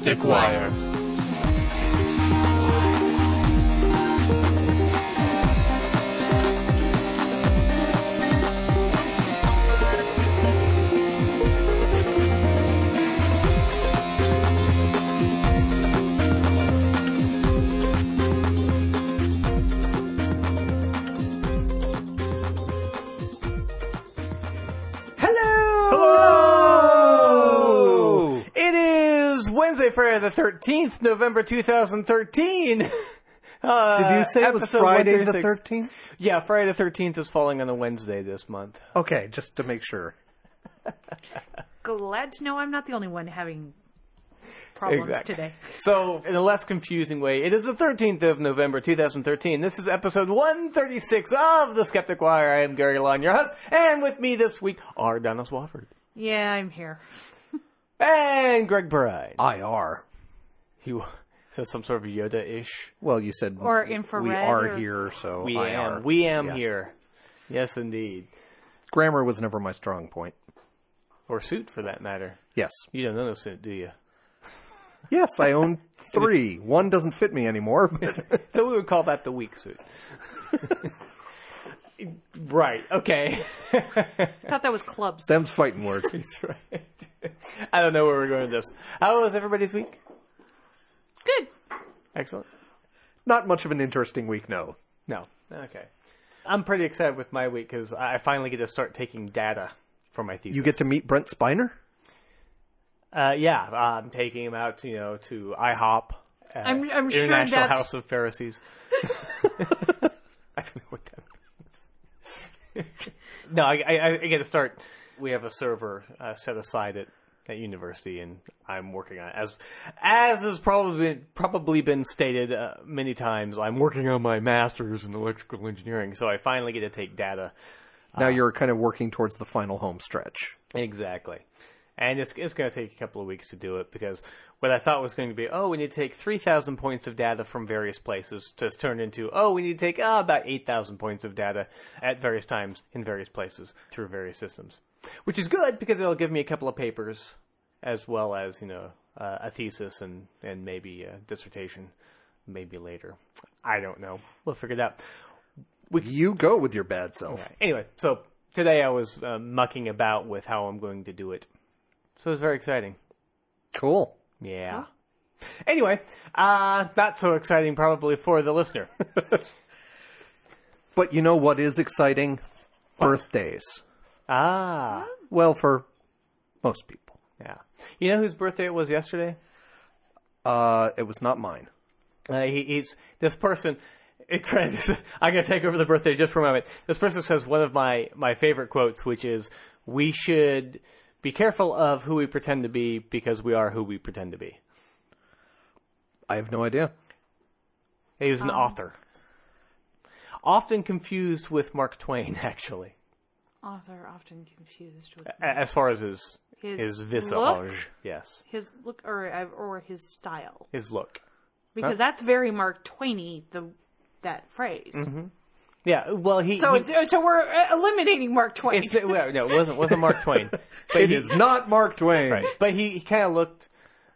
Skeptic Wire. 13th, November 2013. Uh, Did you say it was Friday the 13th? Yeah, Friday the 13th is falling on a Wednesday this month. Okay, just to make sure. Glad to know I'm not the only one having problems Exactly. today. So, in a less confusing way, it is the 13th of November 2013. This is episode 136 of The Skeptic Wire. I am Gary Lyon, your host, and with me this week are Donna Swafford Yeah, I'm here. and Greg Bride. IR. He says some sort of Yoda-ish. Well, you said Or infrared we are or- here, so We IR. am. We am Yeah. here. Yes, indeed. Grammar was never my strong point. Or suit, for that matter. Yes. You don't own a suit, do you? Yes, I own three. One doesn't fit me anymore. but- So we would call that the weak suit. right. Okay. I Thought that was clubs. Sam's fighting words. That's right. I don't know where we're going with this. How was everybody's week? Good. Excellent. Not much of an interesting week, no. No. Okay. I'm pretty excited with my week because I finally get to start taking data for my thesis. You get to meet Brent Spiner? Uh, yeah, I'm taking him out, you know, to IHOP. Uh, I'm- I'm sure International that's- House of Pharisees. I don't know what that means. no, I, I, I get to start. We have a server uh, set aside at, at university, and I'm working on it. As as has probably been, probably been stated uh, many times, I'm working on my master's in electrical engineering, so I finally get to take data. Now you're kind of working towards the final home stretch. Exactly. And it's, it's going to take a couple of weeks to do it because what I thought was going to be, oh, we need to take 3,000 points of data from various places to turn into, oh, we need to take uh, about 8,000 points of data at various times in various places through various systems. Which is good because it'll give me a couple of papers as well as, you know, uh, a thesis and, and maybe a dissertation maybe later. I don't know. We'll figure it out. You go with your bad self. Anyway, so today I was uh, mucking about with how I'm going to do it. So it was very exciting. Cool. Yeah. Anyway, uh, not so exciting probably for the listener. But you know what is exciting? Birthdays. ah, Well, for most people. yeah. You know whose birthday it was yesterday? Uh, it was not mine. Uh, he, he's this person. It, I'm gonna take over the birthday just for a moment. This person says one of my my favorite quotes, which is, "We should be careful of who we pretend to be because we are who we pretend to be." I have no idea. He was an um. author, often confused with Mark Twain, actually, Author often confused with a- as far as his His his look? visage. Yes, his look or uh, or his style his look. because that's very Mark Twainy the that phrase. Mm-hmm. Yeah, well, he. So he- it's, so we're uh, eliminating Mark Twain. it's well, no, it wasn't wasn't Mark Twain, but It he, is not Mark Twain. right. But he, he kind of looked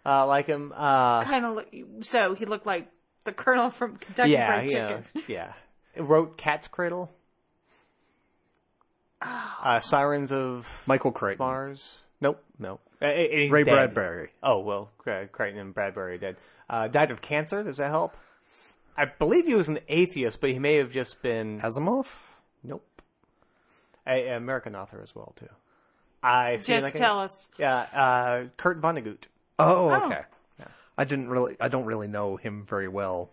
uh, like him. Uh, kind of so he looked like the Colonel from Kentucky yeah, Fried yeah, Chicken. yeah. Wrote Cat's Cradle. Uh, Sirens of Michael Crichton. Mars. Nope, no. Uh, Ray dead. Bradbury. Oh well, Cra- Crichton and Bradbury are dead. Uh, died of cancer. Does that help? I believe he was an atheist, but he may have just been Asimov? Nope. A, an American author as well too. I see Just like a- tell us. Yeah, uh, Kurt Vonnegut. Oh, Oh. okay. I didn't really. I don't really know him very well.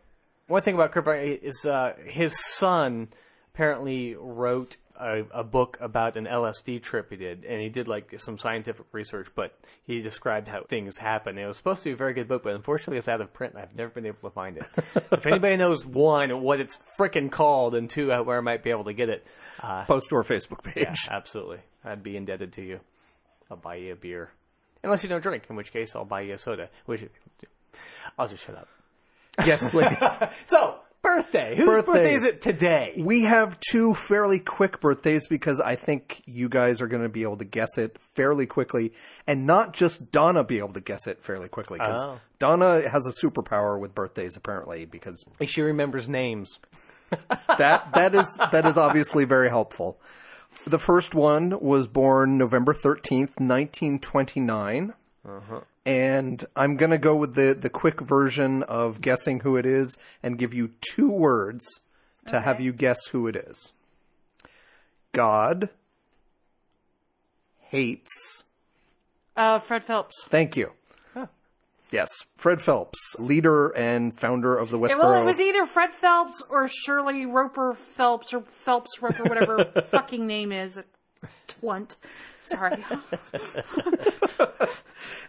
One thing about Kurt Vonnegut is uh, his son apparently wrote a, a book about an LSD trip he did, and he did like some scientific research, but he described how things happen. It was supposed to be a very good book, but unfortunately it's out of print. and I've never been able to find it. if anybody knows one what it's frickin' called, and two where I might be able to get it, uh, Post to our Facebook page. yeah, absolutely, I'd be indebted to you. I'll buy you a beer, unless you don't drink, in which case I'll buy you a soda. Which I'll just shut up. Yes, please. So, birthday. Whose Birthdays. birthday is it today? We have two fairly quick birthdays because I think you guys are going to be able to guess it fairly quickly, and not just Donna be able to guess it fairly quickly because Oh. Donna has a superpower with birthdays apparently because She remembers names. that that is that is obviously very helpful. The first one was born November thirteenth, nineteen twenty nine. And I'm gonna go with the the quick version of guessing who it is and give you two words to have you guess who it is. God hates. Uh, Fred Phelps. Thank you. Yes, Fred Phelps, leader and founder of the Yeah, Westboro. well, it was either Fred Phelps or Shirley Roper Phelps or Phelps Roper, whatever fucking name is. Twunt. Sorry.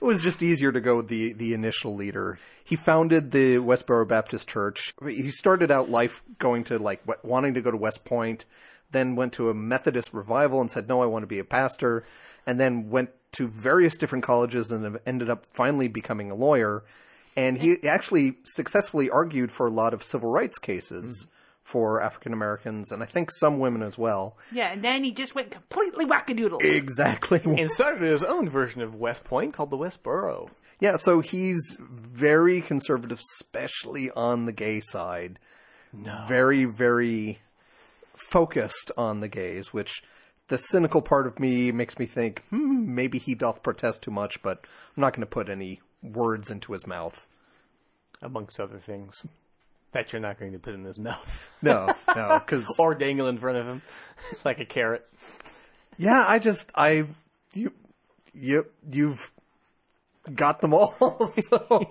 It was just easier to go with the, the initial leader. He founded the Westboro Baptist Church. He started out life going to like wanting to go to West Point, then went to a Methodist revival and said, "No, I want to be a pastor," and then went to various different colleges and have ended up finally becoming a lawyer. And he actually successfully argued for a lot of civil rights cases for African Americans and I think some women as well. yeah, and then he just went completely wackadoodle. Exactly. And started his own version of West Point called the Westboro. Yeah, so he's very conservative, especially on the gay side. No. Very, very focused on the gays, which the cynical part of me makes me think, hmm, maybe he doth protest too much, but I'm not going to put any words into his mouth. amongst other things that you're not going to put in his mouth No, no, because or dangle in front of him like a carrot. yeah, I just I you you you've got them all. so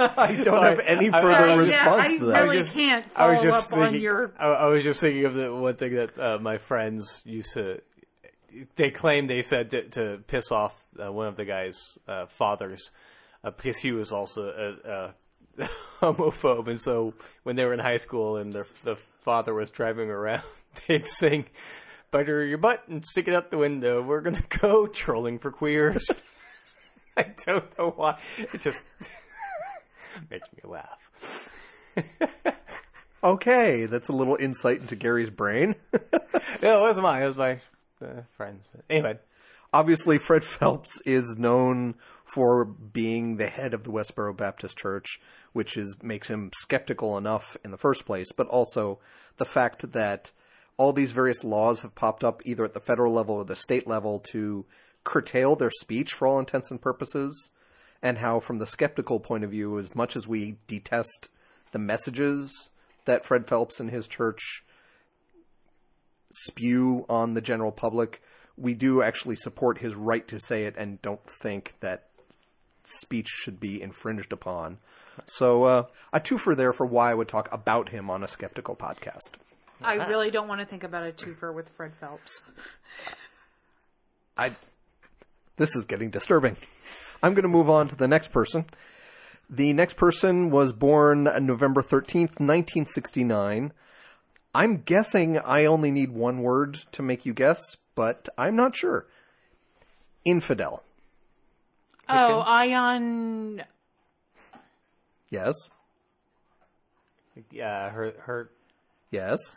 I don't Sorry. have any further I- yeah, response I to that. really just- can't I was follow just up on thinking. your. I, I was just thinking of the one thing that uh, my friends used to. They claimed they said to, to piss off uh, one of the guy's uh, fathers uh, because he was also a, a homophobe, and so when they were in high school and their the father was driving around, they'd sing "Butter your butt and stick it out the window. We're gonna go trolling for queers." I don't know why. It just makes me laugh. Okay, that's a little insight into Gary's brain. No, it wasn't mine. It was my uh, friends. But anyway, Obviously, Fred Phelps is known for being the head of the Westboro Baptist Church, which is makes him skeptical enough in the first place, but also the fact that all these various laws have popped up either at the federal level or the state level to curtail their speech for all intents and purposes, and how, from the skeptical point of view, as much as we detest the messages that Fred Phelps and his church spew on the general public, we do actually support his right to say it and don't think that speech should be infringed upon. So, uh, a twofer there for why I would talk about him on a skeptical podcast. I really don't want to think about a twofer with Fred Phelps. I. This is getting disturbing. I'm going to move on to the next person. The next person was born November 13th, 1969. I'm guessing I only need one word to make you guess, but I'm not sure. Infidel. Oh, Ion. Yes. yeah, her her Yes.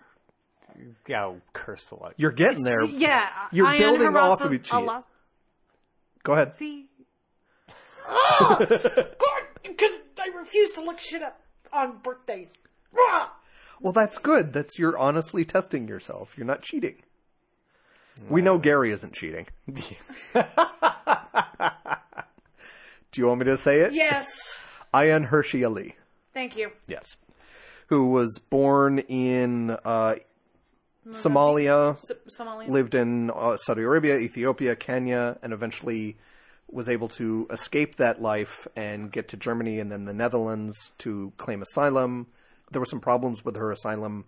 yeah, I'll curse a lot. You're getting there. Yeah, You're Ion building off of each other. Alas- Go ahead. See? Ah! God, because I refuse to look shit up on birthdays. Ah! Well, that's good. That's you're honestly testing yourself. You're not cheating. We know Gary isn't cheating. Do you want me to say it? Yes. Ayaan Hirsi Ali. Thank you. Yes. Who was born in uh, Somalia, S- Somalian. lived in uh, Saudi Arabia, Ethiopia, Kenya, and eventually was able to escape that life and get to Germany and then the Netherlands to claim asylum. There were some problems with her asylum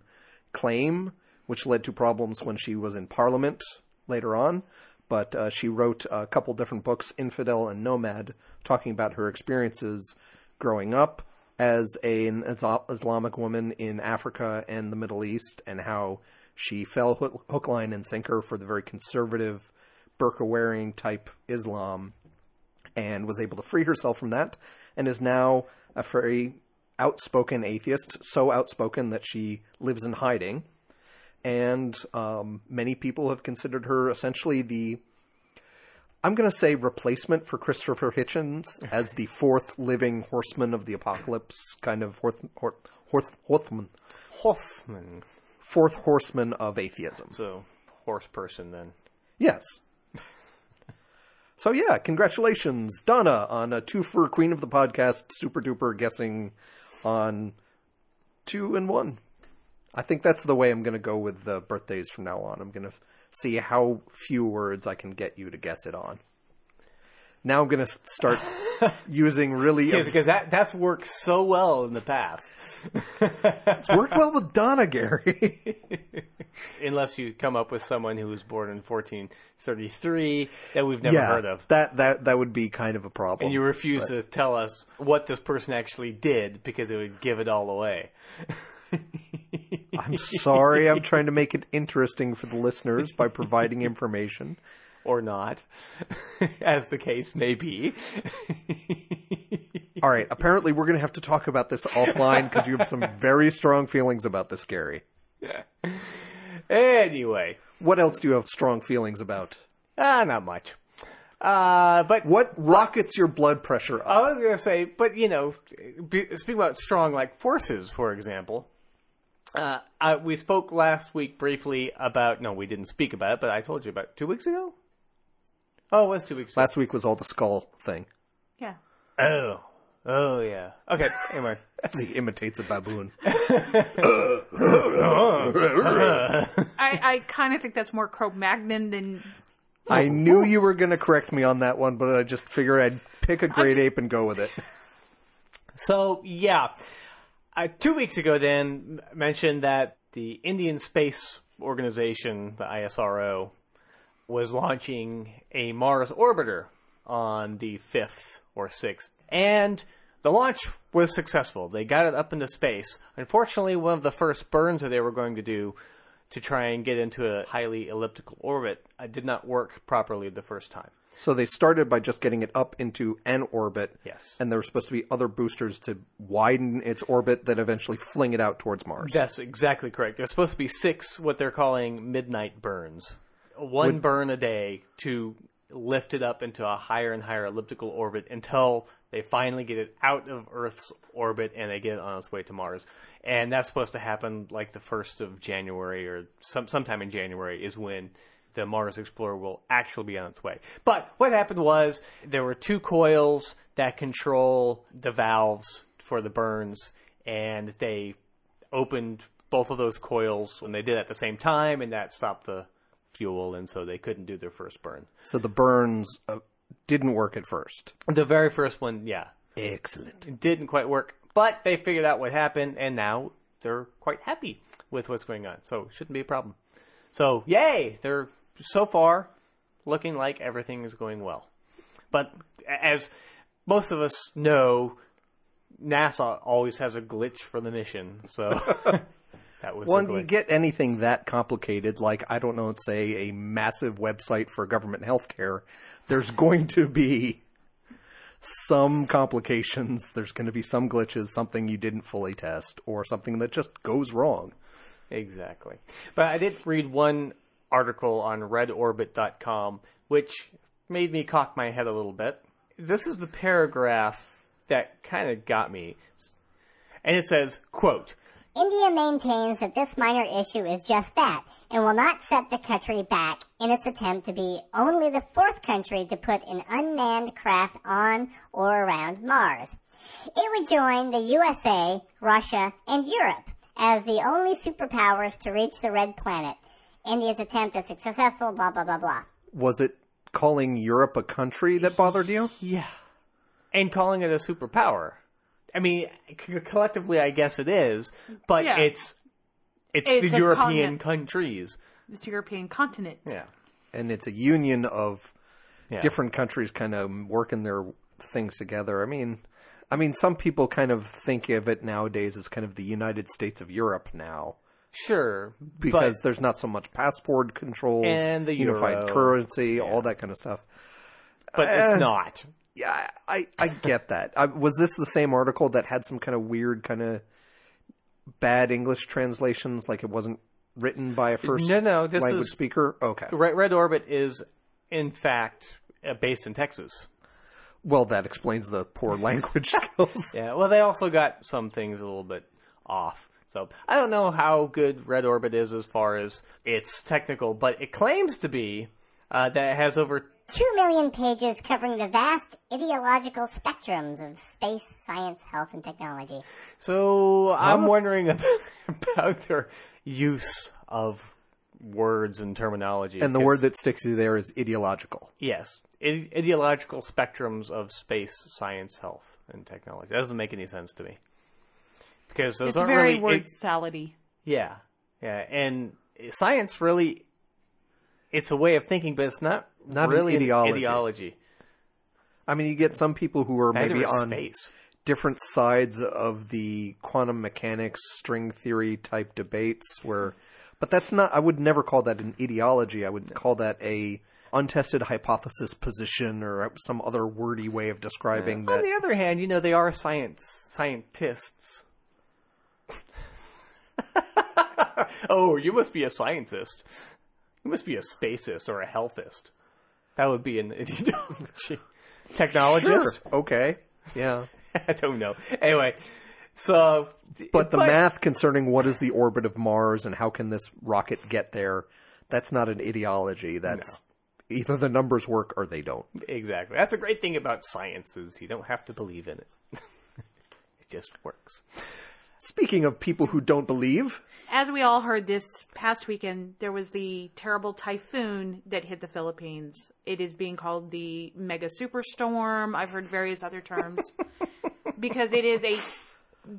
claim, which led to problems when she was in Parliament later on. But uh, she wrote a couple different books, Infidel and Nomad, talking about her experiences growing up as a, an Islamic woman in Africa and the Middle East, and how she fell hook, line, and sinker for the very conservative, burqa wearing type Islam, and was able to free herself from that, and is now a very outspoken atheist, so outspoken that she lives in hiding. And um, many people have considered her essentially the, I'm going to say, replacement for Christopher Hitchens as the fourth living horseman of the apocalypse, kind of horth, horth, horth, horthman, Hoffman. fourth horseman of atheism. So, horse person then. Yes. So yeah, congratulations, Donna, on a two for Queen of the Podcast super duper guessing on two and one. I think that's the way I'm going to go with the birthdays from now on. I'm going to see how few words I can get you to guess it on. Now I'm going to start using really. Because that that's worked so well in the past. It's worked well with Donna, Gary. Unless you come up with someone who was born in 1433 that we've never yeah, heard of. that that that would be kind of a problem. And you refuse to tell us what this person actually did because it would give it all away. I'm sorry. I'm trying to make it interesting for the listeners by providing information. Or not, as the case may be. All right. Apparently, we're going to have to talk about this offline because you have some very strong feelings about this, Gary. Anyway, What else do you have strong feelings about? ah, not much. Uh, but What rockets your blood pressure up? I was going to say, but you know, be, speaking about strong like forces, for example, uh, I, we spoke last week briefly about. No, we didn't speak about it, but I told you about two weeks ago. Oh, it was two weeks ago. Last week was all the skull thing. Yeah. Oh, oh yeah. Okay. Anyway, As he imitates a baboon. I, I kind of think that's more Cro-Magnon than. I knew you were going to correct me on that one, but I just figured I'd pick a great ape and go with it. so yeah, uh, two weeks ago, then mentioned that the Indian Space Organization, the ISRO, was launching a Mars orbiter on the 5th or 6th. And the launch was successful. They got it up into space. Unfortunately, one of the first burns that they were going to do to try and get into a highly elliptical orbit uh, did not work properly the first time. So they started by just getting it up into an orbit. Yes. And there were supposed to be other boosters to widen its orbit that eventually fling it out towards Mars. That's exactly correct. There's supposed to be six what they're calling midnight burns. One burn a day to lift it up into a higher and higher elliptical orbit until they finally get it out of Earth's orbit and they get it on its way to Mars. And that's supposed to happen like the first of January or some sometime in January is when the Mars Explorer will actually be on its way. But what happened was there were two coils that control the valves for the burns, and they opened both of those coils when they did at the same time, and that stopped the fuel, and so they couldn't do their first burn. So the burns uh, didn't work at first. The very first one, yeah, Excellent. it didn't quite work, but they figured out what happened, and now they're quite happy with what's going on. So it shouldn't be a problem. So yay, they're so far looking like everything is going well. But as most of us know, NASA always has a glitch for the mission. So that was When you get anything that complicated, like, I don't know, say a massive website for government healthcare, there's going to be some complications. There's going to be some glitches, something you didn't fully test, or something that just goes wrong. Exactly. But I did read one article on redorbit.com which made me cock my head a little bit. This is the paragraph that kind of got me. And it says, quote, India maintains that this minor issue is just that and will not set the country back in its attempt to be only the fourth country to put an unmanned craft on or around Mars. It would join the USA, Russia, and Europe as the only superpowers to reach the red planet. India's attempt is successful, blah, blah, blah, blah. Was it calling Europe a country that bothered you? yeah. And calling it a superpower. I mean, c- collectively, I guess it is, but Yeah. it's, it's, It's the a European continent. countries. It's a European continent. Yeah. And it's a union of yeah. different countries kind of working their things together. I mean, I mean, some people kind of think of it nowadays as kind of the United States of Europe now. Sure. because there's not so much passport controls And the unified euro. currency, all that kind of stuff. but Eh. it's not. Yeah, I, I get that. I, was this the same article that had some kind of weird, kind of bad English translations? Like it wasn't written by a first No, no, this language is- speaker? Okay. Red, Red Orbit is, in fact, uh, based in Texas. Well, that explains the poor language skills. Yeah, well, they also got some things a little bit off. So I don't know how good Red Orbit is as far as its technical, but it claims to be uh, that it has over. Two million pages covering the vast ideological spectrums of space, science, health, and technology. So I'm wondering about their use of words and terminology. And the word that sticks to you there is ideological. yes, I- ideological spectrums of space, science, health, and technology. That doesn't make any sense to me because those It's aren't very really word it- salady. Yeah, yeah, and science really, it's a way of thinking, but it's not, Not an really ideology. ideology. I mean, you get some people who are Neither maybe on space. different sides of the quantum mechanics, string theory type debates where, but that's not, I would never call that an ideology. I would call that a untested hypothesis position or some other wordy way of describing On that. the other hand, you know they are science scientists. oh, you must be a scientist. You must be a spacist or a healthist. That would be an ideology. Technologist? Sure. Okay. Yeah. I don't know. Anyway, so But the math concerning what is the orbit of Mars and how can this rocket get there, that's not an ideology. That's either the numbers work or they don't. Exactly. That's a great thing about science is you don't have to believe in it. It just works. Speaking of people who don't believe, As we all heard this past weekend, there was the terrible typhoon that hit the Philippines. It is being called the mega superstorm. I've heard various other terms because it is a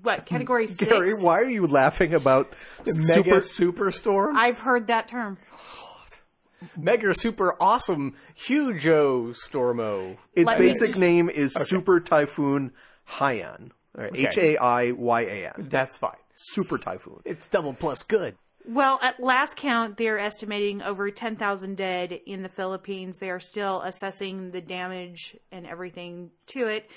what category six. Gary, why are you laughing about Mega super? superstorm? I've heard that term. Mega super awesome huge-o stormo. Its Let me- basic name is Super Typhoon Haiyan. H A I Y A N. That's fine. Super Typhoon. It's double plus good. Well, at last count, they're estimating over 10,000 dead in the Philippines. They are still assessing the damage and everything to it.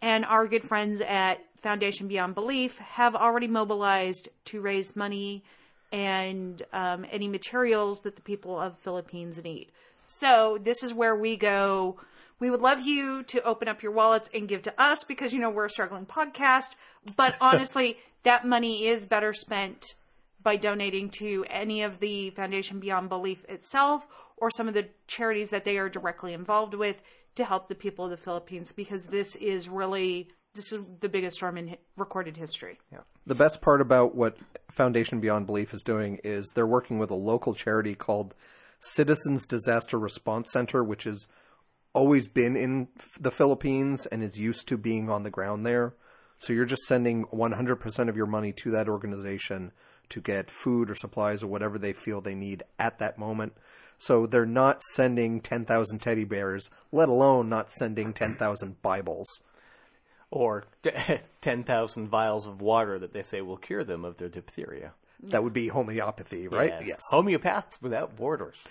And our good friends at Foundation Beyond Belief have already mobilized to raise money and um, any materials that the people of Philippines need. So this is where we go. We would love you to open up your wallets and give to us because you know we're a struggling podcast. But honestly, that money is better spent by donating to any of the Foundation Beyond Belief itself or some of the charities that they are directly involved with to help the people of the Philippines because this is really this is the biggest storm in recorded history. Yeah. The best part about what Foundation Beyond Belief is doing is they're working with a local charity called Citizens Disaster Response Center, which has always been in the Philippines and is used to being on the ground there. So you're just sending 100% of your money to that organization to get food or supplies or whatever they feel they need at that moment. So they're not sending 10,000 teddy bears, let alone not sending 10,000 Bibles. Or 10,000 vials of water that they say will cure them of their diphtheria. That would be homeopathy, right? Yes. Homeopaths without borders.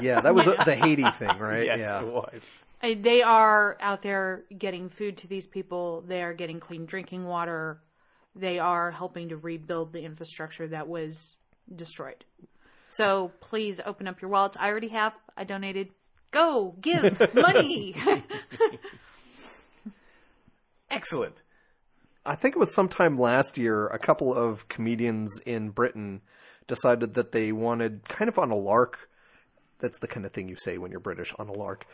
Yeah, that was uh, the Haiti thing, right? Yes, yeah. it was. They are out there getting food to these people. They are getting clean drinking water. They are helping to rebuild the infrastructure that was destroyed. So please open up your wallets. I already have. I donated. Go give money. Excellent. I think it was sometime last year, a couple of comedians in Britain decided that they wanted, kind of on a lark, that's the kind of thing you say when you're British, on a lark,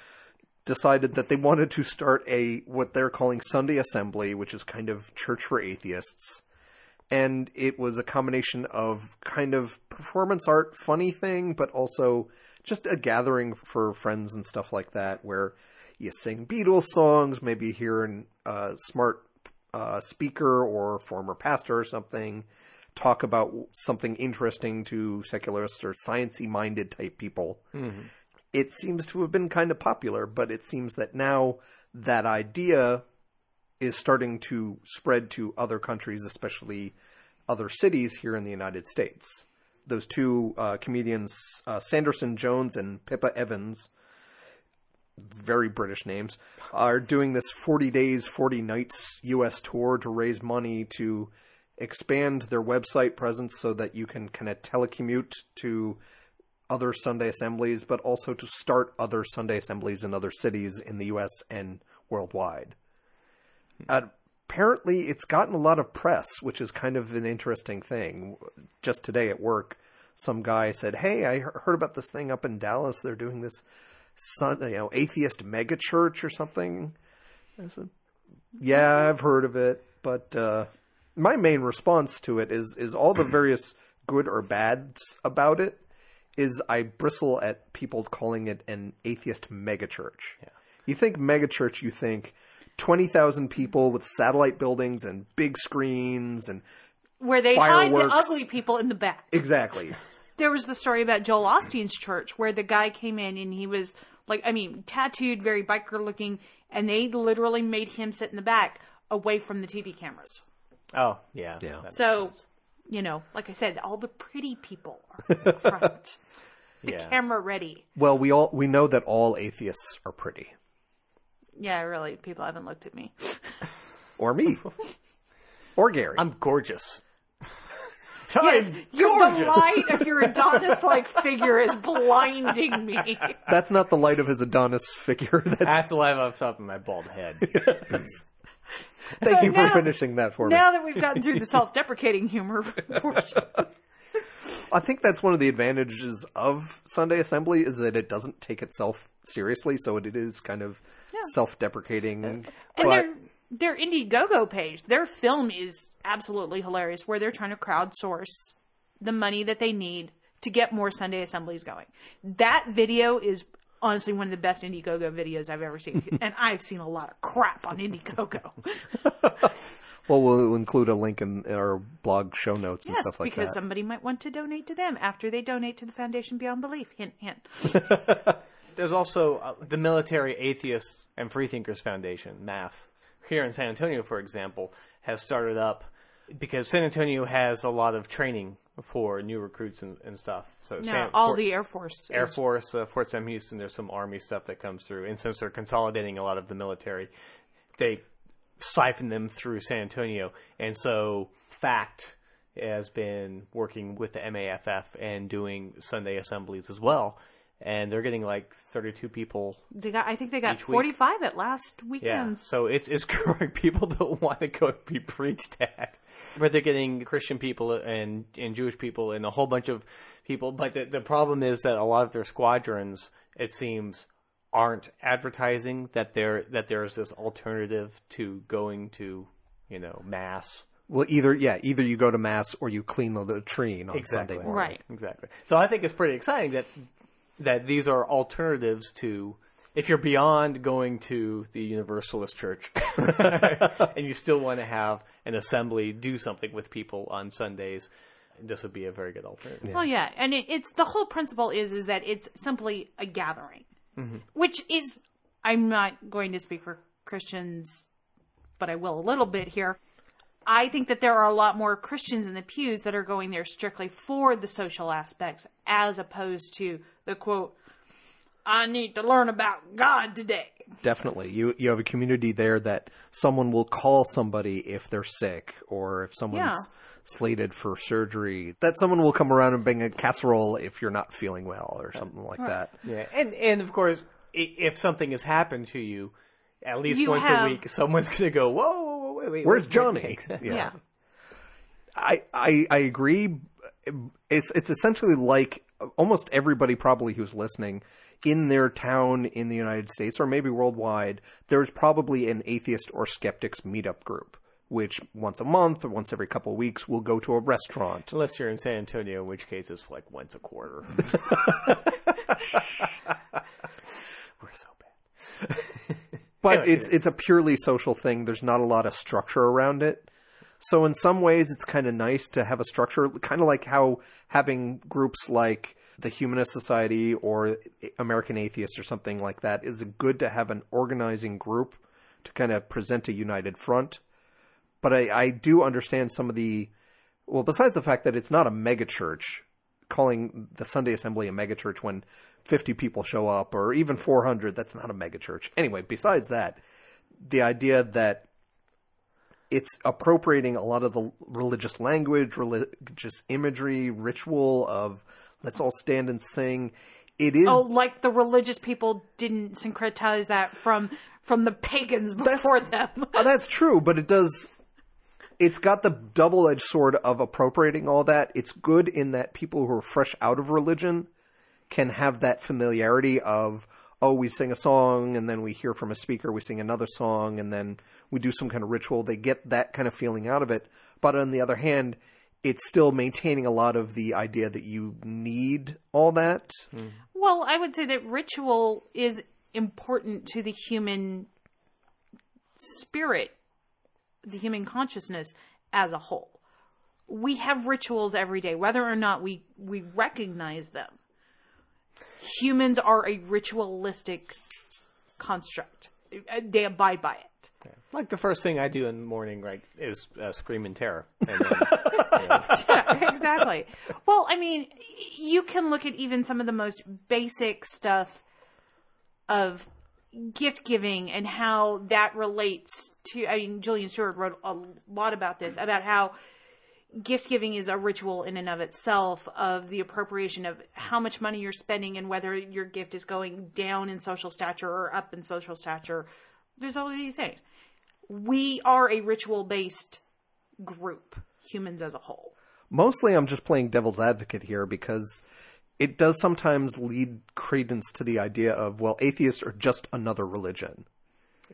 decided that they wanted to start a, what they're calling Sunday Assembly, which is kind of church for atheists. And it was a combination of kind of performance art, funny thing, but also just a gathering for friends and stuff like that, where you sing Beatles songs, maybe hear a uh, smart uh, speaker or former pastor or something talk about something interesting to secularists or sciencey minded type people. It seems to have been kind of popular, but it seems that now that idea is starting to spread to other countries, especially other cities here in the United States. Those two uh, comedians, uh, Sanderson Jones and Pippa Evans, very British names, are doing this 40 days, 40 nights U.S. tour to raise money to expand their website presence so that you can kind of telecommute to other Sunday assemblies, but also to start other Sunday assemblies in other cities in the U.S. and worldwide. Uh, apparently, it's gotten a lot of press, which is kind of an interesting thing. Just today at work, some guy said, "Hey, I heard about this thing up in Dallas. They're doing this, sun, you know, atheist mega church or something." I said, "Yeah, I've heard of it, but uh, my main response to it is is all the various good or bads about it is I bristle at people calling it an atheist megachurch. Yeah. You think megachurch, you think twenty thousand people with satellite buildings and big screens and Where they hide the ugly people in the back. exactly. There was the story about Joel Osteen's church where the guy came in and he was like, I mean, tattooed, very biker looking, and they literally made him sit in the back away from the TV cameras. Oh, yeah. Yeah. That So, sense. you know, like I said, all the pretty people are in the front, the Yeah. camera ready. Well, we all we know that all atheists are pretty, Yeah, really, people haven't looked at me. or me, or Gary. I'm gorgeous. Yes, I'm your, the light of your Adonis-like figure is blinding me. That's not the light of his Adonis figure. I That's have to live off top of my bald head. thank So you for now- finishing that for me. Now that we've gotten through the self-deprecating humor portion, I think that's one of the advantages of Sunday Assembly is that it doesn't take itself seriously, so it is kind of self-deprecating. and but their their Indiegogo page, their film is absolutely hilarious, where they're trying to crowdsource the money that they need to get more Sunday assemblies going. That video is honestly one of the best Indiegogo videos I've ever seen, and I've seen a lot of crap on Indiegogo. well, we'll include a link in our blog show notes and yes, stuff like because that. Because somebody might want to donate to them after they donate to the Foundation Beyond Belief. Hint, hint. There's also uh, the Military Atheists and Freethinkers Foundation, MAF, here in San Antonio, for example, has started up because San Antonio has a lot of training for new recruits and, and stuff. So No, San- all Fort- the Air Force. Air Force, uh, Fort Sam Houston, there's some Army stuff that comes through. And since they're consolidating a lot of the military, they siphon them through San Antonio. And so FACT has been working with the MAFF and doing Sunday assemblies as well. And they're getting like 32 people. They got. I think they got Each week. forty-five at last Yeah. So it's, it's growing. People don't want to go be preached at. But they're getting Christian people and, and Jewish people and a whole bunch of people. But the, the problem is that a lot of their squadrons, it seems, aren't advertising that there that there's this alternative to going to, you know, mass. well, either yeah, either you go to mass or you clean the latrine on Exactly. Sunday morning. Right. Exactly. So I think it's pretty exciting that that these are alternatives to if you're beyond going to the Universalist Church and you still want to have an assembly do something with people on Sundays, this would be a very good alternative. Well, yeah, and it, it's the whole principle is is that it's simply a gathering, mm-hmm. which is I'm not going to speak for Christians, but I will a little bit here. I think that there are a lot more Christians in the pews that are going there strictly for the social aspects, as opposed to the quote, "I need to learn about God today." Definitely, you you have a community there that someone will call somebody if they're sick or if someone's Yeah. slated for surgery. That someone will come around and bring a casserole if you're not feeling well or something like that. Yeah, and and of course, if something has happened to you, at least You once have- a week, someone's going to go, "Whoa, whoa, whoa, wait, wait, Where's wait, Johnny? Exactly. Yeah. I, I I agree. It's it's essentially like almost everybody probably who's listening in their town in the United States or maybe worldwide. There's probably an atheist or skeptics meetup group, which once a month or once every couple of weeks will go to a restaurant. Unless you're in San Antonio, in which case it's like once a quarter. We're so bad. But Anyway, it's it's a purely social thing. There's not a lot of structure around it. So in some ways, it's kind of nice to have a structure, kind of like how having groups like the Humanist Society or American Atheists or something like that is good to have an organizing group to kind of present a united front. But I, I do understand some of the well, besides the fact that it's not a megachurch, calling the Sunday Assembly a megachurch when 50 people show up or even 400. That's not a megachurch. Anyway, besides that, the idea that it's appropriating a lot of the religious language, religious imagery, ritual of let's all stand and sing. It is Oh, like the religious people didn't syncretize that from from the pagans before them. Oh, that's true, but it does. It's got the double edged sword of appropriating all that. It's good in that people who are fresh out of religion can have that familiarity of, oh, we sing a song and then we hear from a speaker, we sing another song, and then we do some kind of ritual. They get that kind of feeling out of it. But on the other hand, it's still maintaining a lot of the idea that you need all that. Mm-hmm. Well, I would say that ritual is important to the human spirit, the human consciousness as a whole. We have rituals every day, whether or not we, we recognize them. Humans are a ritualistic construct. They abide by it. Like the first thing I do in the morning, right, is uh, scream in terror. And then, Yeah, exactly. Well, I mean, you can look at even some of the most basic stuff of gift giving and how that relates to. I mean, Julian Stewart wrote a lot about this, about how gift giving is a ritual in and of itself of the appropriation of how much money you're spending and whether your gift is going down in social stature or up in social stature. There's all these things. We are a ritual based group, humans as a whole. Mostly I'm just playing devil's advocate here because it does sometimes lead credence to the idea of, well, atheists are just another religion.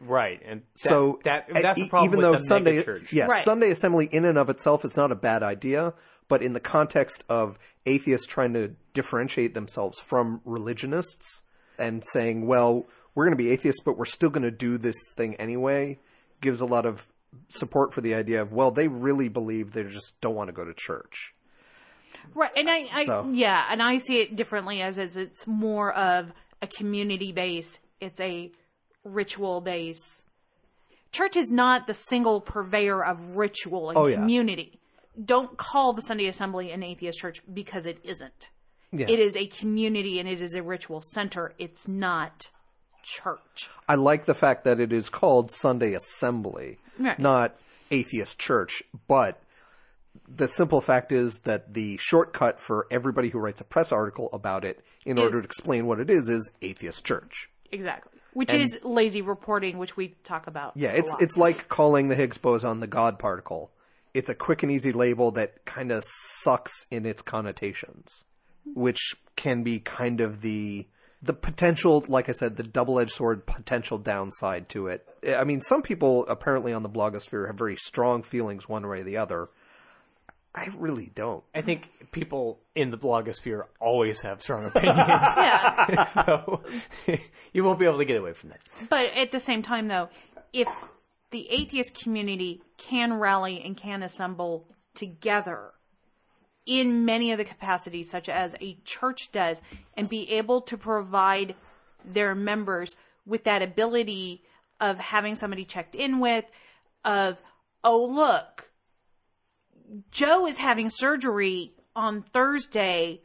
Right, and that, so that uh, that's the problem even with though the Sunday, megachurch. yes, Right. Sunday assembly in and of itself is not a bad idea, but in the context of atheists trying to differentiate themselves from religionists and saying, well, we're going to be atheists, but we're still going to do this thing anyway, gives a lot of support for the idea of, well, they really believe they just don't want to go to church. Right, and I, I So- yeah, and I see it differently as, as it's more of a community base. It's a ritual base. Church is not the single purveyor of ritual and Oh, yeah. community. Don't call the Sunday Assembly an atheist church because it isn't. Yeah. It is a community and it is a ritual center. It's not church. I like the fact that it is called Sunday Assembly, Right. not Atheist Church. But the simple fact is that the shortcut for everybody who writes a press article about it, in order to explain what it is, is Atheist Church. Exactly. Which is lazy reporting, which we talk about. Yeah, it's lot. it's like calling the Higgs boson the God particle. It's a quick and easy label that kind of sucks in its connotations, which can be kind of the the potential, like I said, the double-edged sword potential downside to it. I mean, some people apparently on the blogosphere have very strong feelings one way or the other. I really don't. I think people in the blogosphere always have strong opinions, yeah. so you won't be able to get away from that. But at the same time, though, if the atheist community can rally and can assemble together in many of the capacities, such as a church does, and be able to provide their members with that ability of having somebody checked in with, of, oh, look, Joe is having surgery on Thursday.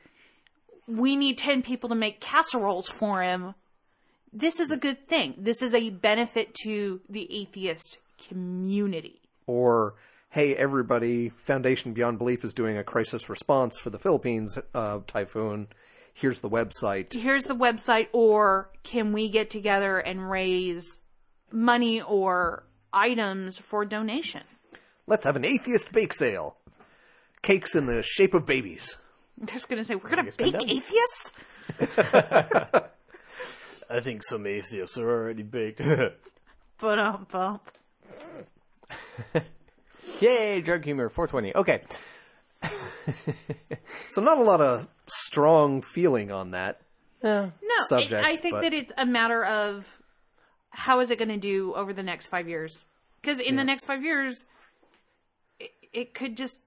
We need 10 people to make casseroles for him this is a good thing. This is a benefit to the atheist community. Or, hey, everybody, Foundation Beyond Belief is doing a crisis response for the Philippines uh, typhoon. Here's the website. Here's the website, or can we get together and raise money or items for donation? Let's have an atheist bake sale. Cakes in the shape of babies. I'm just going to say, we're going to bake atheists? I think some atheists are already baked. But um, bump. Yay, drug humor 420. Okay. So not a lot of strong feeling on that. No, Subject, I, I think but- that it's a matter of how is it going to do over the next five years? Because in the next five years, it, it could just,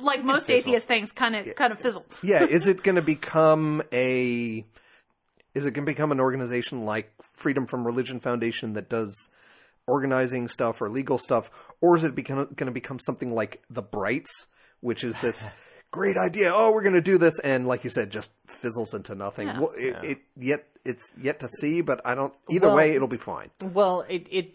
like most atheist things, kind of kind of fizzle. Yeah, is it going to become a is it going to become an organization like Freedom from Religion Foundation that does organizing stuff or legal stuff or is it going to become something like the Brights, which is this great idea. Oh, we're going to do this, and like you said, just fizzles into nothing. Yeah. Well, it, it yet it's yet to see, but I don't. Either Well- way, it'll be fine. Well, it it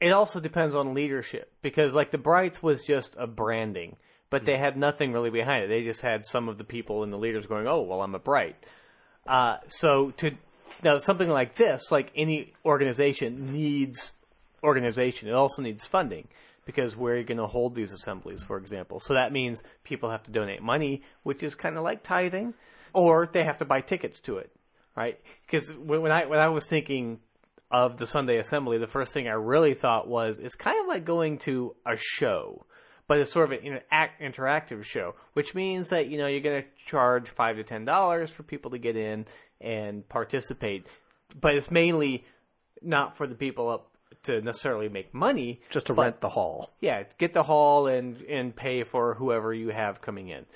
it also depends on leadership because like the Brights was just a branding, but they had nothing really behind it. They just had some of the people and the leaders going, "Oh, well, I'm a Bright." Uh, so to now something like this, like any organization needs organization. It also needs funding because where are you going to hold these assemblies, for example? So that means people have to donate money, which is kind of like tithing, or they have to buy tickets to it, right? Because when I when I was thinking of the Sunday Assembly, the first thing I really thought was it's kind of like going to a show, but it's sort of an interac- interactive show, which means that you know you're going to charge five to ten dollars for people to get in and participate, but it's mainly not for the people up to necessarily make money, Just to but- rent the hall. yeah, get the hall and and pay for whoever you have coming in,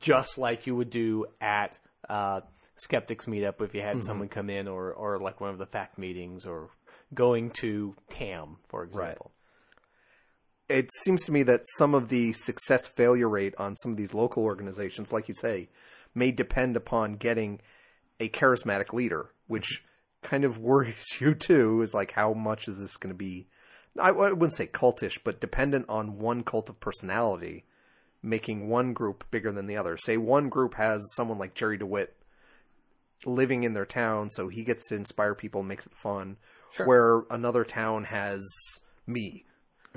just like you would do at uh, Skeptics Meetup if you had mm-hmm. someone come in, or or like one of the fact meetings, or going to TAM, for example. it seems to me that some of the success failure rate on some of these local organizations, like you say, may depend upon getting a charismatic leader, which mm-hmm. kind of worries you too. Is like, how much is this going to be? I, I wouldn't say cultish, but dependent on one cult of personality, making one group bigger than the other. Say one group has someone like Jerry DeWitt living in their town, so he gets to inspire people and makes it fun. Where another town has me,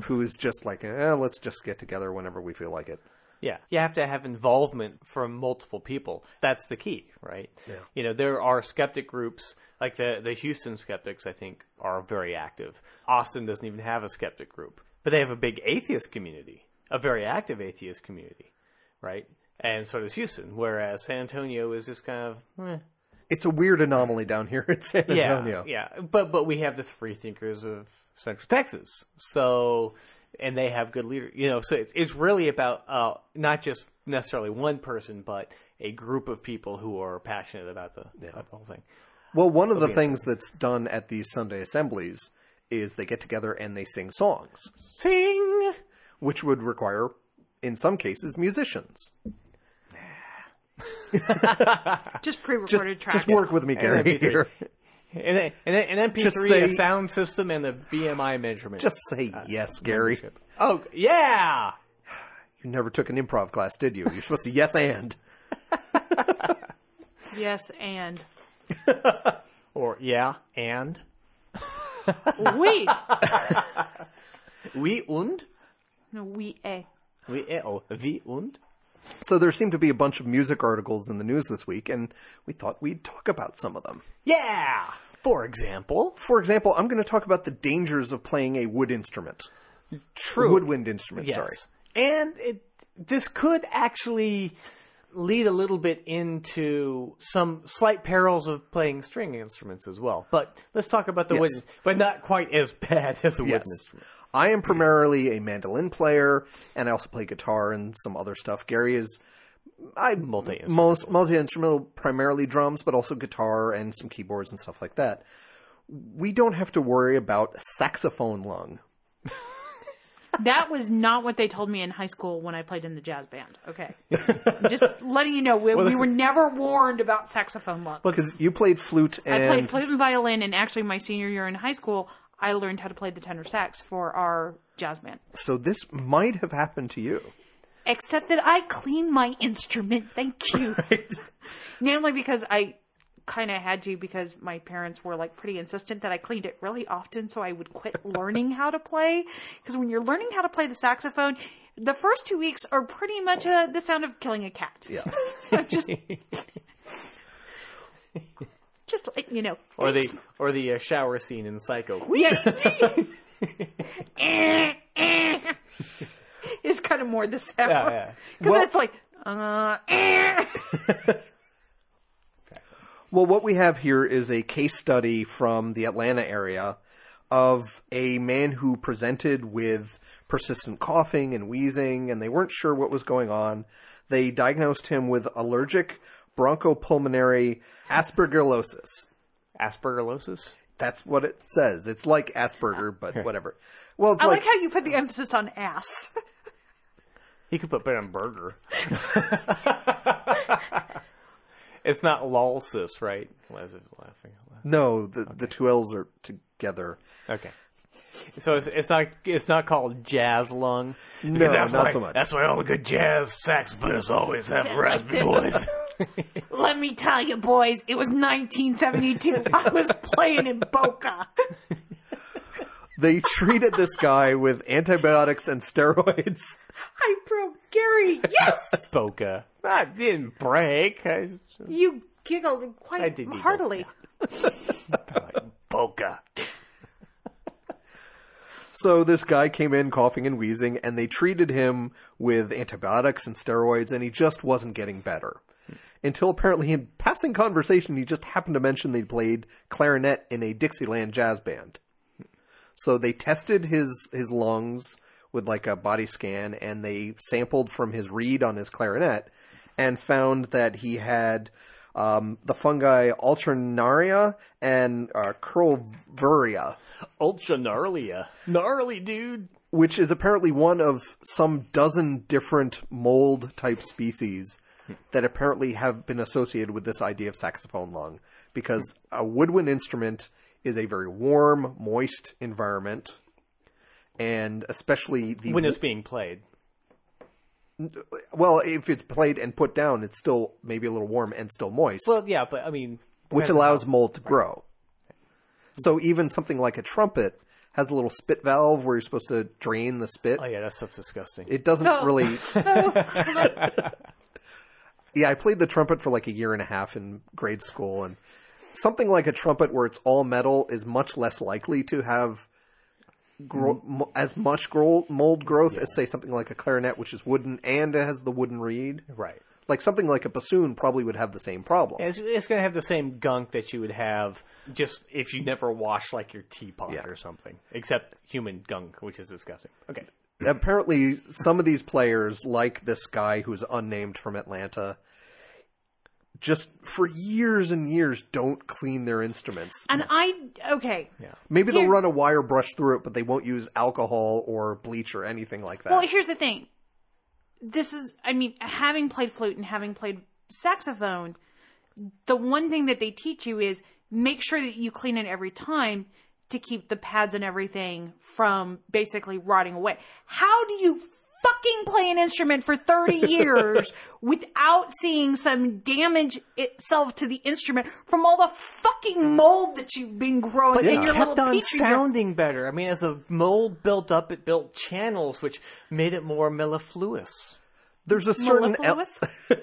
who is just like, eh, let's just get together whenever we feel like it. Yeah, you have to have involvement from multiple people. That's the key, right? Yeah. You know, there are skeptic groups like the the Houston skeptics. I think are very active. Austin doesn't even have a skeptic group, but they have a big atheist community, a very active atheist community, right? And so does Houston. Whereas San Antonio is just kind of eh. It's a weird anomaly down here in San yeah, Antonio. yeah. But but we have the free thinkers of Central Texas, so and they have good leaders. You know, so it's it's really about uh, not just necessarily one person, but a group of people who are passionate about the, about the whole thing. Well, one of the things that's done at these Sunday assemblies is they get together and they sing songs, Sing. which would require, in some cases, musicians. Just pre-recorded Just, tracks. just work with me, Gary. MP3. And then, and then, and MP3, Just a sound system, and a BMI measurement. Just say yes, Gary. oh yeah, You never took an improv class, did you? You're supposed to yes and. yes, and or yeah, and we we und no we a we eh, oh wie und So there seemed to be a bunch of music articles in the news this week, and we thought we'd talk about some of them. yeah. For example, For example, I'm going to talk about the dangers of playing a wood instrument. true Woodwind instrument, Yes. sorry. And it this could actually lead a little bit into some slight perils of playing string instruments as well. But let's talk about the Yes. wood, but not quite as bad as a Yes. instrument. I am primarily a mandolin player, and I also play guitar and some other stuff. Gary is I Multi-instrumental. most multi-instrumental, primarily drums, but also guitar and some keyboards and stuff like that. We don't have to worry about saxophone lung. That was not what they told me in high school when I played in the jazz band. Okay, just letting you know we, we this- were never warned about saxophone lung. Because you played flute and I played flute and violin, and actually, my senior year in high school, I learned how to play the tenor sax for our jazz band. so this might have happened to you. Except that I clean my instrument. Thank you. Right. Namely because I kind of had to because my parents were like pretty insistent that I cleaned it really often so I would quit learning how to play. Because when you're learning how to play the saxophone, the first two weeks are pretty much uh, the sound of killing a cat. Yeah. just, just like you know, Or the or the uh, shower scene in Psycho. Yeah. it's kind of more the sound. Yeah, yeah. Because Well- it's like, uh, Well, what we have here is a case study from the Atlanta area of a man who presented with persistent coughing and wheezing, and they weren't sure what was going on. They diagnosed him with allergic bronchopulmonary aspergillosis. Aspergillosis. That's what it says. It's like Asperger, but whatever. Well, it's I like, like how you put the emphasis on ass. You could put it on burger. it's not lolsis, right? Why is it laughing? No, the the two L's are together. Okay. So it's, it's not it's not called jazz lung. No, that's not why- so much. That's why all the good jazz saxophonists always have Sound raspy like voice. Let me tell you, boys, it was 1972. I was playing in Boca. They treated this guy with antibiotics and steroids. I broke Gary. Yes, Boca. I didn't break. I, you giggled quite I did giggle, heartily. Boca. So this guy came in coughing and wheezing, and they treated him with antibiotics and steroids, and he just wasn't getting better. Until apparently, in passing conversation, he just happened to mention they played clarinet in a Dixieland jazz band. So they tested his his lungs with like a body scan, and they sampled from his reed on his clarinet, and found that he had um, the fungi Alternaria and uh, Curvularia. Ultra gnarly. Uh, gnarly, dude. which is apparently one of some dozen different mold type species that apparently have been associated with this idea of saxophone lung because a woodwind instrument is a very warm, moist environment and especially the When it's being played. well if it's played and put down it's still maybe a little warm and still moist Well, yeah, but I mean, which allows mold to grow. So even something like a trumpet has a little spit valve where you're supposed to drain the spit. Oh yeah, that stuff's disgusting. It doesn't No. really. yeah, I played the trumpet for like a year and a half in grade school, and something like a trumpet where it's all metal is much less likely to have gro- mo- mm-hmm. as much gro- mold growth as say something like a clarinet, which is wooden and it has the wooden reed. right. Like something like a bassoon probably would have the same problem. It's, it's going to have the same gunk that you would have just if you never wash like your teapot Yeah. or something, except human gunk, which is disgusting. Okay. apparently some of these players, like this guy who's unnamed from Atlanta, just for years and years don't clean their instruments. And I okay. Yeah. Maybe they'll Here- run a wire brush through it, but they won't use alcohol or bleach or anything like that. Well, here's the thing. This is, I mean, having played flute and having played saxophone, the one thing that they teach you is make sure that you clean it every time to keep the pads and everything from basically rotting away. How do you fucking play an instrument for 30 years without seeing some damage itself to the instrument from all the fucking mold that you've been growing in your kept little on petri jar? sounding better. I mean, as the mold built up, it built channels, which made it more mellifluous. there's a certain el-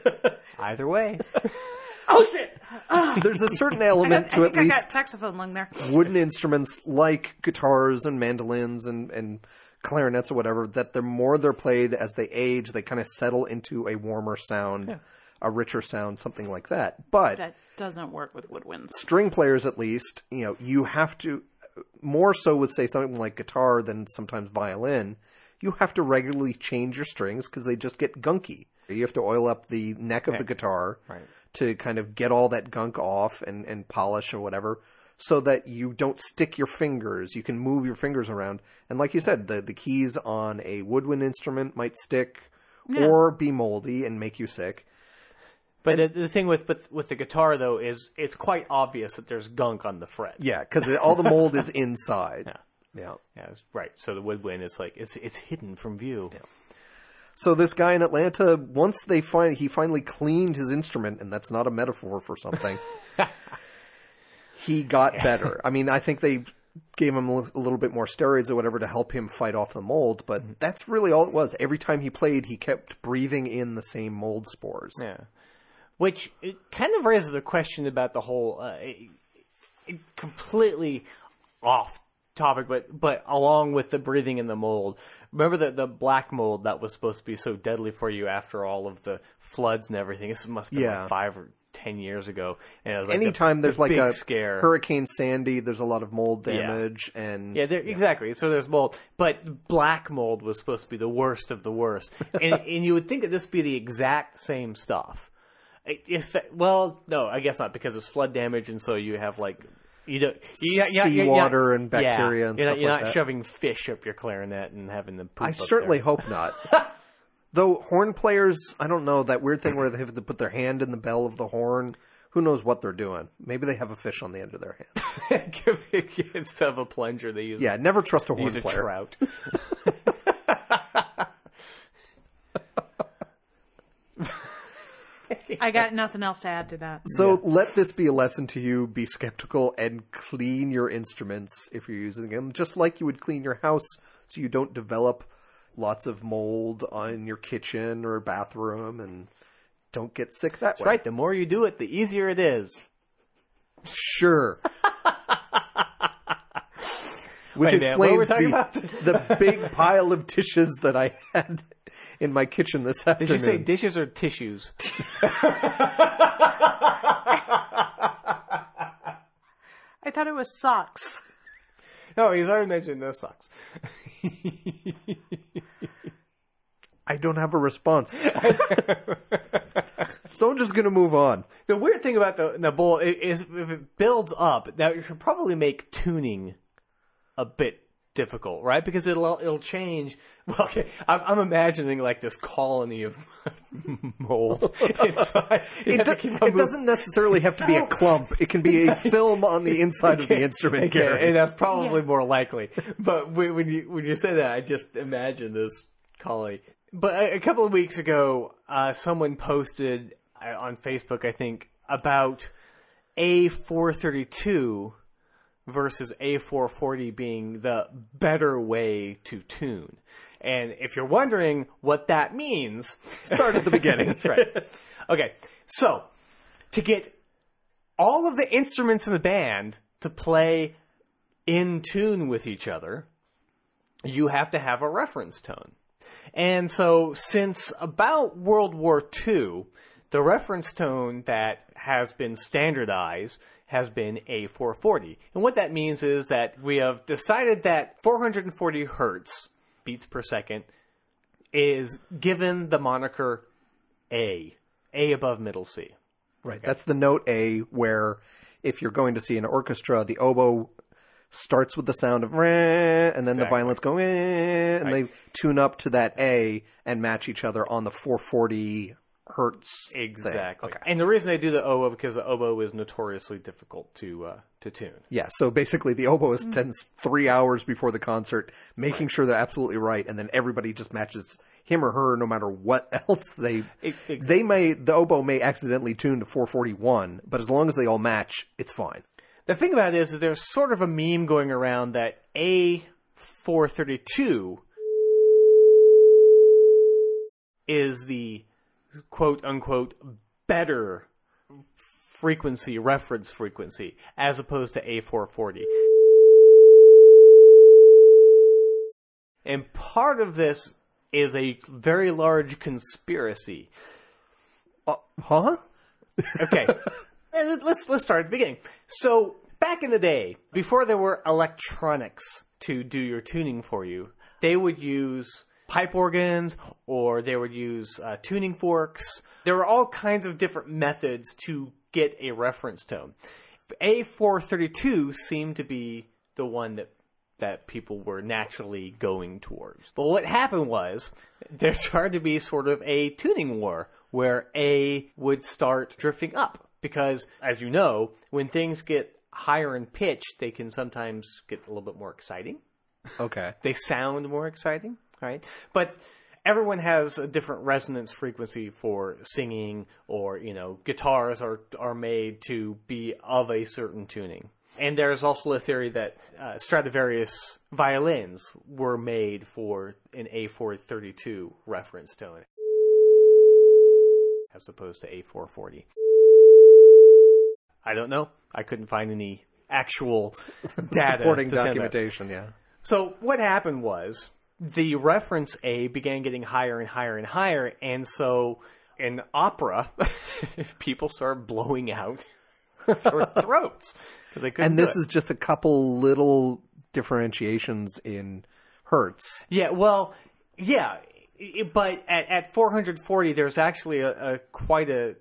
Either way, oh shit! there's a certain I, element got, to I at think I got least saxophone lung there. wooden instruments like guitars and mandolins and, and clarinets or whatever that the more they're played as they age, they kind of settle into a warmer sound, a richer sound, something like that. But That doesn't work with woodwinds. string players at least, you know, you have to more so with say something like guitar than sometimes violin. You have to regularly change your strings because they just get gunky. You have to oil up the neck of the guitar Right. to kind of get all that gunk off and, and polish or whatever, so that you don't stick your fingers. You can move your fingers around, and like you said, the the keys on a woodwind instrument might stick or be moldy and make you sick. but the, the thing with, with with the guitar though is it's quite obvious that there's gunk on the fret. Yeah, because all the mold is inside. yeah. Yeah, it's- right. So the woodwind is like it's it's hidden from view. So this guy in Atlanta, once they find he finally cleaned his instrument, and that's not a metaphor for something, he got better. I mean, I think they gave him a little bit more steroids or whatever to help him fight off the mold, but Mm-hmm. that's really all it was. Every time he played, he kept breathing in the same mold spores. Yeah. Which it kind of raises a question about the whole uh, it, it completely off topic, but but along with the breathing in the mold. Remember the the black mold that was supposed to be so deadly for you after all of the floods and everything. This must have been Yeah. like five or ten years ago. And it was like Anytime the there's like big a scare. Hurricane Sandy, there's a lot of mold damage, and Yeah, there, exactly. So there's mold, but black mold was supposed to be the worst of the worst, and and you would think that this would be the exact same stuff. It- It's well, no, I guess not because it's flood damage, and so you have like you don't you, you- Seawater and bacteria yeah, and you're not, you're like not shoving fish up your clarinet and having them. Poop I certainly hope not. Though horn players, I don't know that weird thing where they have to put their hand in the bell of the horn. Who knows what they're doing? Maybe they have a fish on the end of their hand. Instead of a plunger, they use Yeah, never trust a horn use a player. trout. I got nothing else to add to that. So let this be a lesson to you. Be skeptical and clean your instruments if you're using them, just like you would clean your house so you don't develop lots of mold on your kitchen or bathroom and don't get sick that way. Right, the more you do it, the easier it is. Sure. Which Wait a minute, what were we explains talking the, the big pile of dishes that I had in my kitchen this afternoon. Did you say dishes or tissues? I thought it was socks. no, he's already mentioned those socks. I don't have a response. so I'm just going to move on. The weird thing about the, the bowl is if it builds up, that should probably make tuning a bit difficult, right? Because it'll it'll change. Well, okay, I'm, I'm imagining like this colony of mold inside. It, do- it doesn't necessarily have to be a clump. It can be a film on the inside of the instrument. Okay, Gary. and that's probably more likely. But when when you when you say that, I just imagine this colony. But a, a couple of weeks ago, uh, someone posted uh, on Facebook, I think, about A432 versus A440 being the better way to tune. And if you're wondering what that means, Start at the beginning. that's right. Okay, so to get all of the instruments in the band to play in tune with each other, you have to have a reference tone. And so, since about World War II, the reference tone that has been standardized has been A440. And what that means is that we have decided that 440 hertz, beats per second, is given the moniker A. A above middle C. Right. That's the note A where if you're going to see an orchestra, the oboe starts with the sound of and then the Exactly. violins go "eh," and they tune up to that A and match each other on the 440 hertz. thing. Exactly. And the reason they do the oboe because the oboe is notoriously difficult to uh, to tune. Yeah, so basically the oboist spends three hours before the concert making sure they're absolutely right, and then everybody just matches him or her no matter what else they E- exactly. they may the oboe may accidentally tune to 441, but as long as they all match, it's fine. The thing about it is, is there's sort of a meme going around that A432 is the quote unquote better frequency, reference frequency, as opposed to A440. And part of this is a very large conspiracy. Uh, huh? Okay. Let's let's start at the beginning. So back in the day, before there were electronics to do your tuning for you, they would use pipe organs or they would use uh, tuning forks. There were all kinds of different methods to get a reference tone. A432 seemed to be the one that that people were naturally going towards. But what happened was there started to be sort of a tuning war where A would start drifting up because as you know, when things get higher in pitch, they can sometimes get a little bit more exciting Okay. they sound more exciting, right? But everyone has a different resonance frequency for singing, or you know, guitars are are made to be of a certain tuning. And there's also a theory that uh, Stradivarius violins were made for an A432 reference tone, as opposed to A440. I don't know. I couldn't find any actual data Supporting to send that. documentation, yeah. So what happened was the reference A began getting higher and higher and higher, and so in opera, people started blowing out their throats because they couldn't. And this is just a couple little differentiations in hertz. yeah, well, yeah, but at, at 440, there's actually a, a quite a.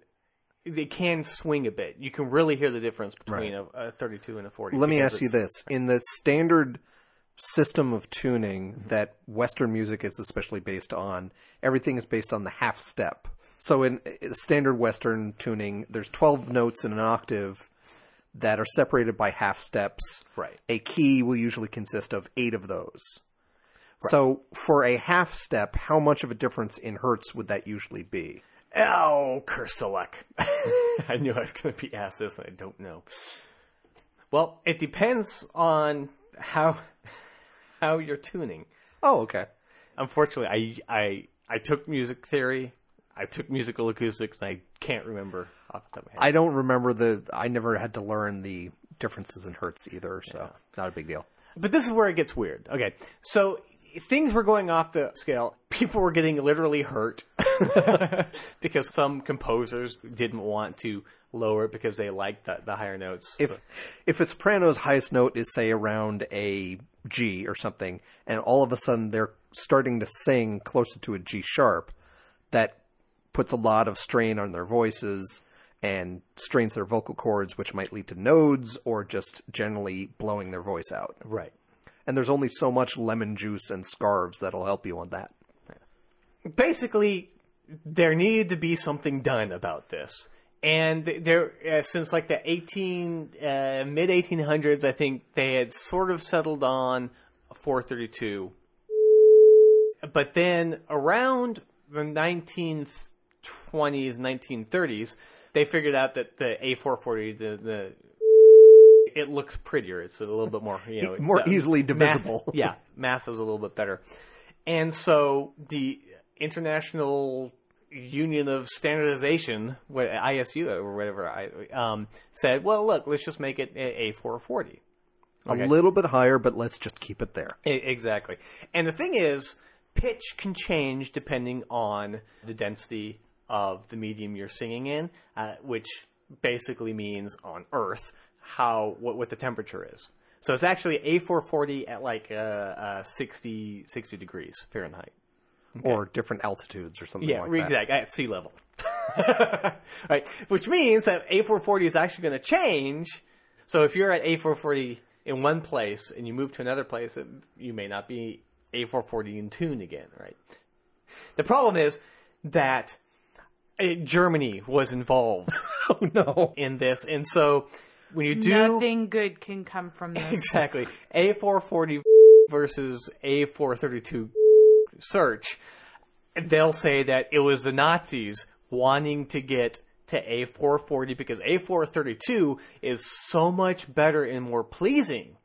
They can swing a bit. You can really hear the difference between a, a 32 and a 40. Let me ask you this: in the standard system of tuning that Western music is especially based on. Everything is based on the half step. So in uh, standard Western tuning, there's 12 notes in an octave that are separated by half steps. Right. A key will usually consist of eight of those. Right. So for a half step, how much of a difference in hertz would that usually be? Oh, curse the luck. I knew I was going to be asked this, and I don't know. Well, it depends on how how you're tuning. Oh, okay. Unfortunately, I I I took music theory, I took musical acoustics, and I can't remember off the top of my head. I don't remember the. I never had to learn the differences in hertz either, so not a big deal. But this is where it gets weird. Okay, so things were going off the scale. People were getting literally hurt because some composers didn't want to lower it because they liked the, the higher notes. If if a soprano's highest note is say around a G or something, and all of a sudden they're starting to sing closer to a G sharp, that puts a lot of strain on their voices and strains their vocal cords, which might lead to nodes or just generally blowing their voice out. right. And there's only so much lemon juice and scarves that'll help you on that. basically there needed to be something done about this and there uh, since like the 18 uh, mid 1800s i think they had sort of settled on 432 but then around the 1920s 1930s they figured out that the a440 the, the it looks prettier it's a little bit more you know More the easily math- divisible. yeah math is a little bit better and so the International Union of Standardization, what ISU or whatever, I um, said, "Well, look, let's just make it a, a 440." Okay. A little bit higher, but let's just keep it there. Exactly. And the thing is, pitch can change depending on the density of the medium you're singing in, uh, which basically means on Earth how what, what the temperature is. So it's actually A440 at like uh, uh, 60, 60 degrees Fahrenheit. Or different altitudes or something Yeah, like that. exactly. At sea level. right. Which means that A440 is actually going to change. So if you're at A440 in one place and you move to another place, it, you may not be A440 in tune again, right? The problem is that uh, Germany was involved Oh no. in this, and so when you do Nothing good can come from this. exactly A440 versus A432 search, they'll say that it was the Nazis wanting to get to A440 because A432 is so much better and more pleasing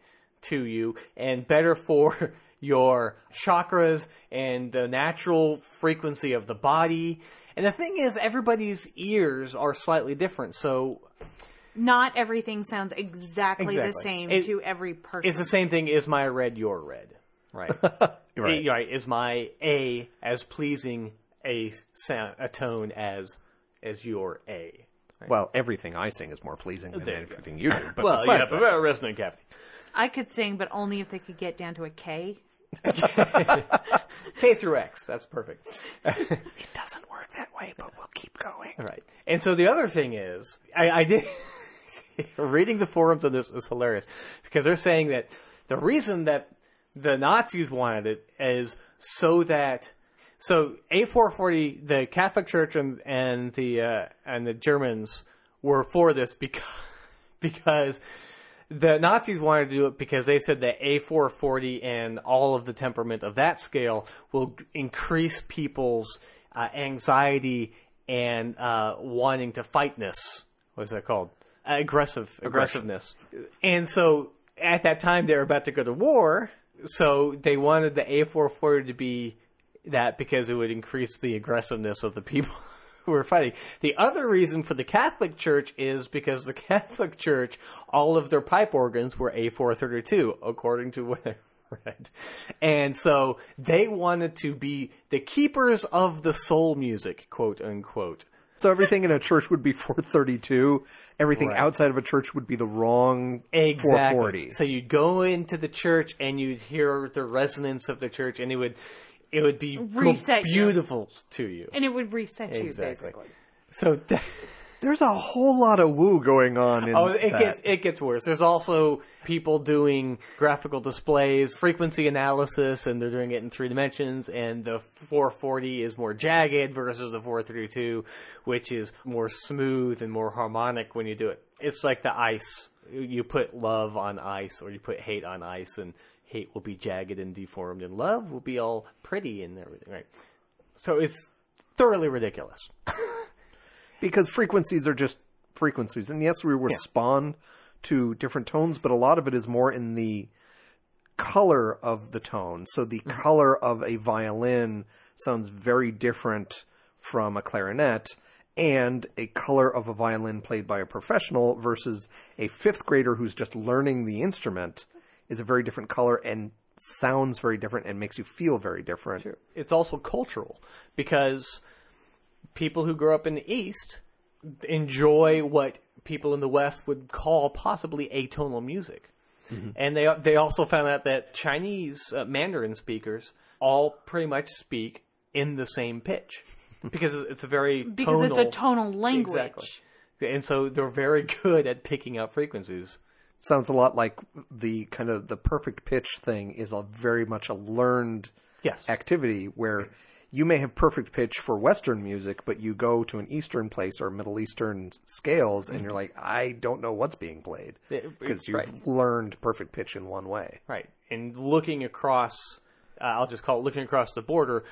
to you and better for your chakras and the natural frequency of the body. And the thing is, everybody's ears are slightly different, so Not everything sounds exactly, the same It- to every person. it's the same thing. Is my red your red? Right. Right. A- right. Is my A as pleasing a sound a tone as as your A? Well, everything I sing is more pleasing than There you go. everything you do. But well, yeah, besides but that- a resonant cavity. I could sing, but only if they could get down to a K. K through X. That's perfect. it doesn't work that way, but we'll keep going. Right. And so the other thing is, I, I did reading the forums on this is hilarious because they're saying that the reason that the Nazis wanted it is so that so A440, the Catholic Church and and the uh, and the Germans were for this because because the Nazis wanted to do it because they said that A440 and all of the temperament of that scale will increase people's uh, anxiety and uh, wanting to fightness. What's that called? Aggressive aggressiveness. And so at that time they were about to go to war, so they wanted the A440 to be that because it would increase the aggressiveness of the people who were fighting. The other reason for the Catholic Church is because the Catholic Church, all of their pipe organs were A432, according to what I read. And so they wanted to be the keepers of the soul music, quote unquote. So everything in a church would be 432. Everything Right. outside of a church would be the wrong Exactly. 440. So you'd go into the church and you'd hear the resonance of the church, and it would it would be Reset you. beautiful to you. And it would reset you, Exactly. basically. So that, There's a whole lot of woo going on in Oh, it that. gets it gets worse. There's also people doing graphical displays, frequency analysis, and they're doing it in three dimensions. And the 440 is more jagged versus the 432, which is more smooth and more harmonic when you do it. It's like the ice. You put love on ice, or you put hate on ice, and hate will be jagged and deformed, and love will be all pretty and everything, right? So it's thoroughly ridiculous. because frequencies are just frequencies. And yes, we respond to different tones, but a lot of it is more in the color of the tone. So the Mm-hmm. color of a violin sounds very different from a clarinet. And a color of a violin played by a professional versus a fifth grader who's just learning the instrument is a very different color and sounds very different and makes you feel very different. it's also cultural because people who grow up in the East enjoy what people in the West would call possibly atonal music. And they they also found out that Chinese uh, Mandarin speakers all pretty much speak in the same pitch because it's a very Because it's a tonal- tonal language. Exactly. And so they're very good at picking up frequencies. sounds a lot like the kind of the perfect pitch thing is a very much a learned Yes. activity where you may have perfect pitch for Western music, but you go to an Eastern place or Middle Eastern scales, and you're like, I don't know what's being played because you've right. learned perfect pitch in one way. Right. And looking across, uh, I'll just call it looking across the border,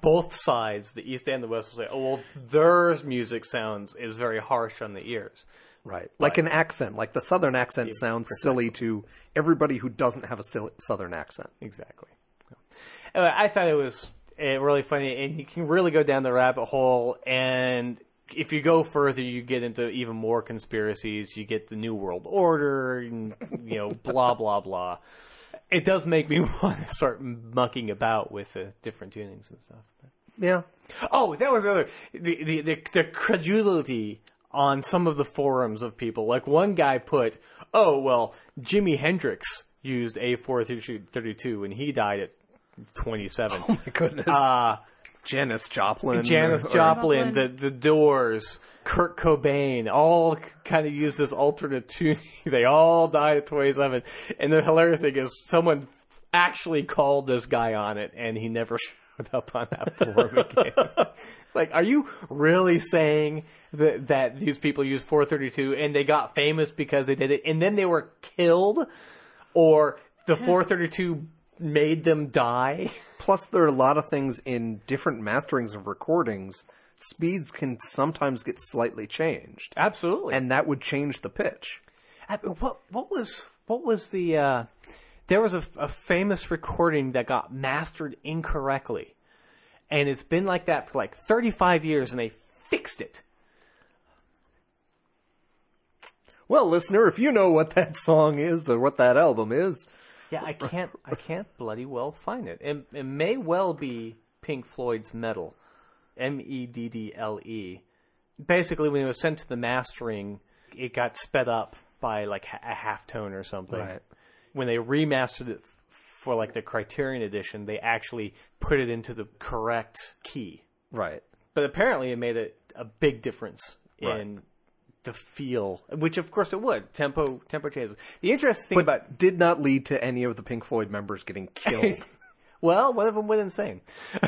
both sides, the East and the West, will say, oh, well, their music sounds is very harsh on the ears. Right. Like an accent, like the Southern accent sounds silly to everybody who doesn't have a Southern accent. Exactly. Anyway, I thought it was uh, really funny, and you can really go down the rabbit hole. And if you go further, you get into even more conspiracies. You get the New World Order, and you know, blah blah blah. It does make me want to start mucking about with the different tunings and stuff. Yeah. Oh, that was the other the, the the the credulity on some of the forums of people. Like one guy put, "Oh well, Jimi Hendrix used a four thirty two and he died at twenty seven. Oh My goodness. Uh, Janis Joplin. Janis or- Joplin, the the Doors, Kurt Cobain, all kind of use this alternate tuning. they all died at twenty seven, and the hilarious thing is someone actually called this guy on it, and he never showed up on that forum again. It's like, are you really saying that that these people use four thirty two and they got famous because they did it, and then they were killed, or the four thirty two made them die? Plus, there are a lot of things in different masterings of recordings. Speeds can sometimes get slightly changed, Absolutely. and that would change the pitch. I- what what was what was the uh, there was a, a famous recording that got mastered incorrectly, and it's been like that for like thirty five years, and they fixed it. Well, listener, if you know what that song is or what that album is, Yeah, I can't I can't bloody well find it. It, it may well be Pink Floyd's Meddle, M E D D L E. Basically, when it was sent to the mastering, it got sped up by like a half tone or something. Right. When they remastered it for like the Criterion edition, they actually put it into the correct key. right? But apparently, it made a, a big difference in Right. The feel, which of course it would. Tempo, tempo changes. The interesting thing But about did not lead to any of the Pink Floyd members getting killed. well, one of them went insane.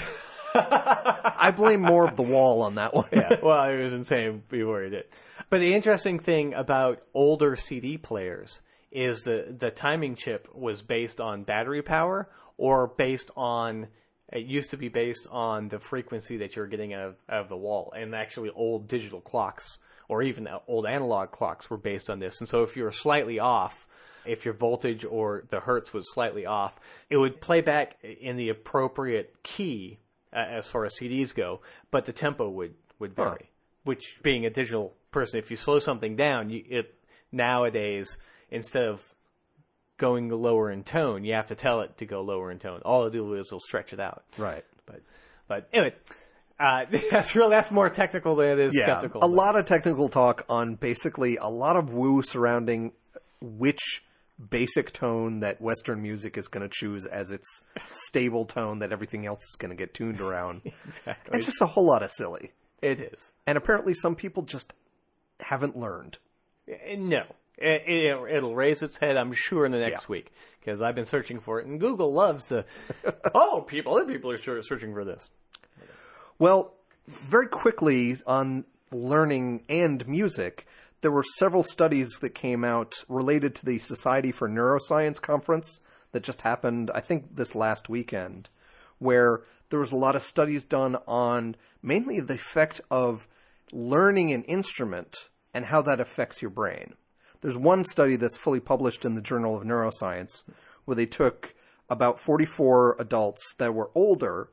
I blame more of the wall on that one. yeah, well, it was insane before he did. But the interesting thing about older CD players is the the timing chip was based on battery power or based on it used to be based on the frequency that you're getting out of, out of the wall. And actually, old digital clocks or even old analog clocks were based on this. And so, if you were slightly off, if your voltage or the hertz was slightly off, it would play back in the appropriate key uh, as far as CDs go, but the tempo would would vary. Which, being a digital person, if you slow something down, you, it nowadays instead of going lower in tone, you have to tell it to go lower in tone. All it'll do is it'll stretch it out. Right. But but anyway, uh, that's real. That's more technical than it is Yeah, skeptical. a but- lot of technical talk on basically a lot of woo surrounding which basic tone that Western music is going to choose as its stable tone that everything else is going to get tuned around. Exactly. And just a whole lot of silly. It is. And apparently, some people just haven't learned. Uh, No. It, it, it'll raise its head, I'm sure, in the next Yeah. week because I've been searching for it, and Google loves to. oh, people, other people are searching for this. Well, very quickly on learning and music, there were several studies that came out related to the Society for Neuroscience conference that just happened, I think, this last weekend, where there was a lot of studies done on mainly the effect of learning an instrument and how that affects your brain. There's one study that's fully published in the Journal of Neuroscience where they took about 44 adults that were older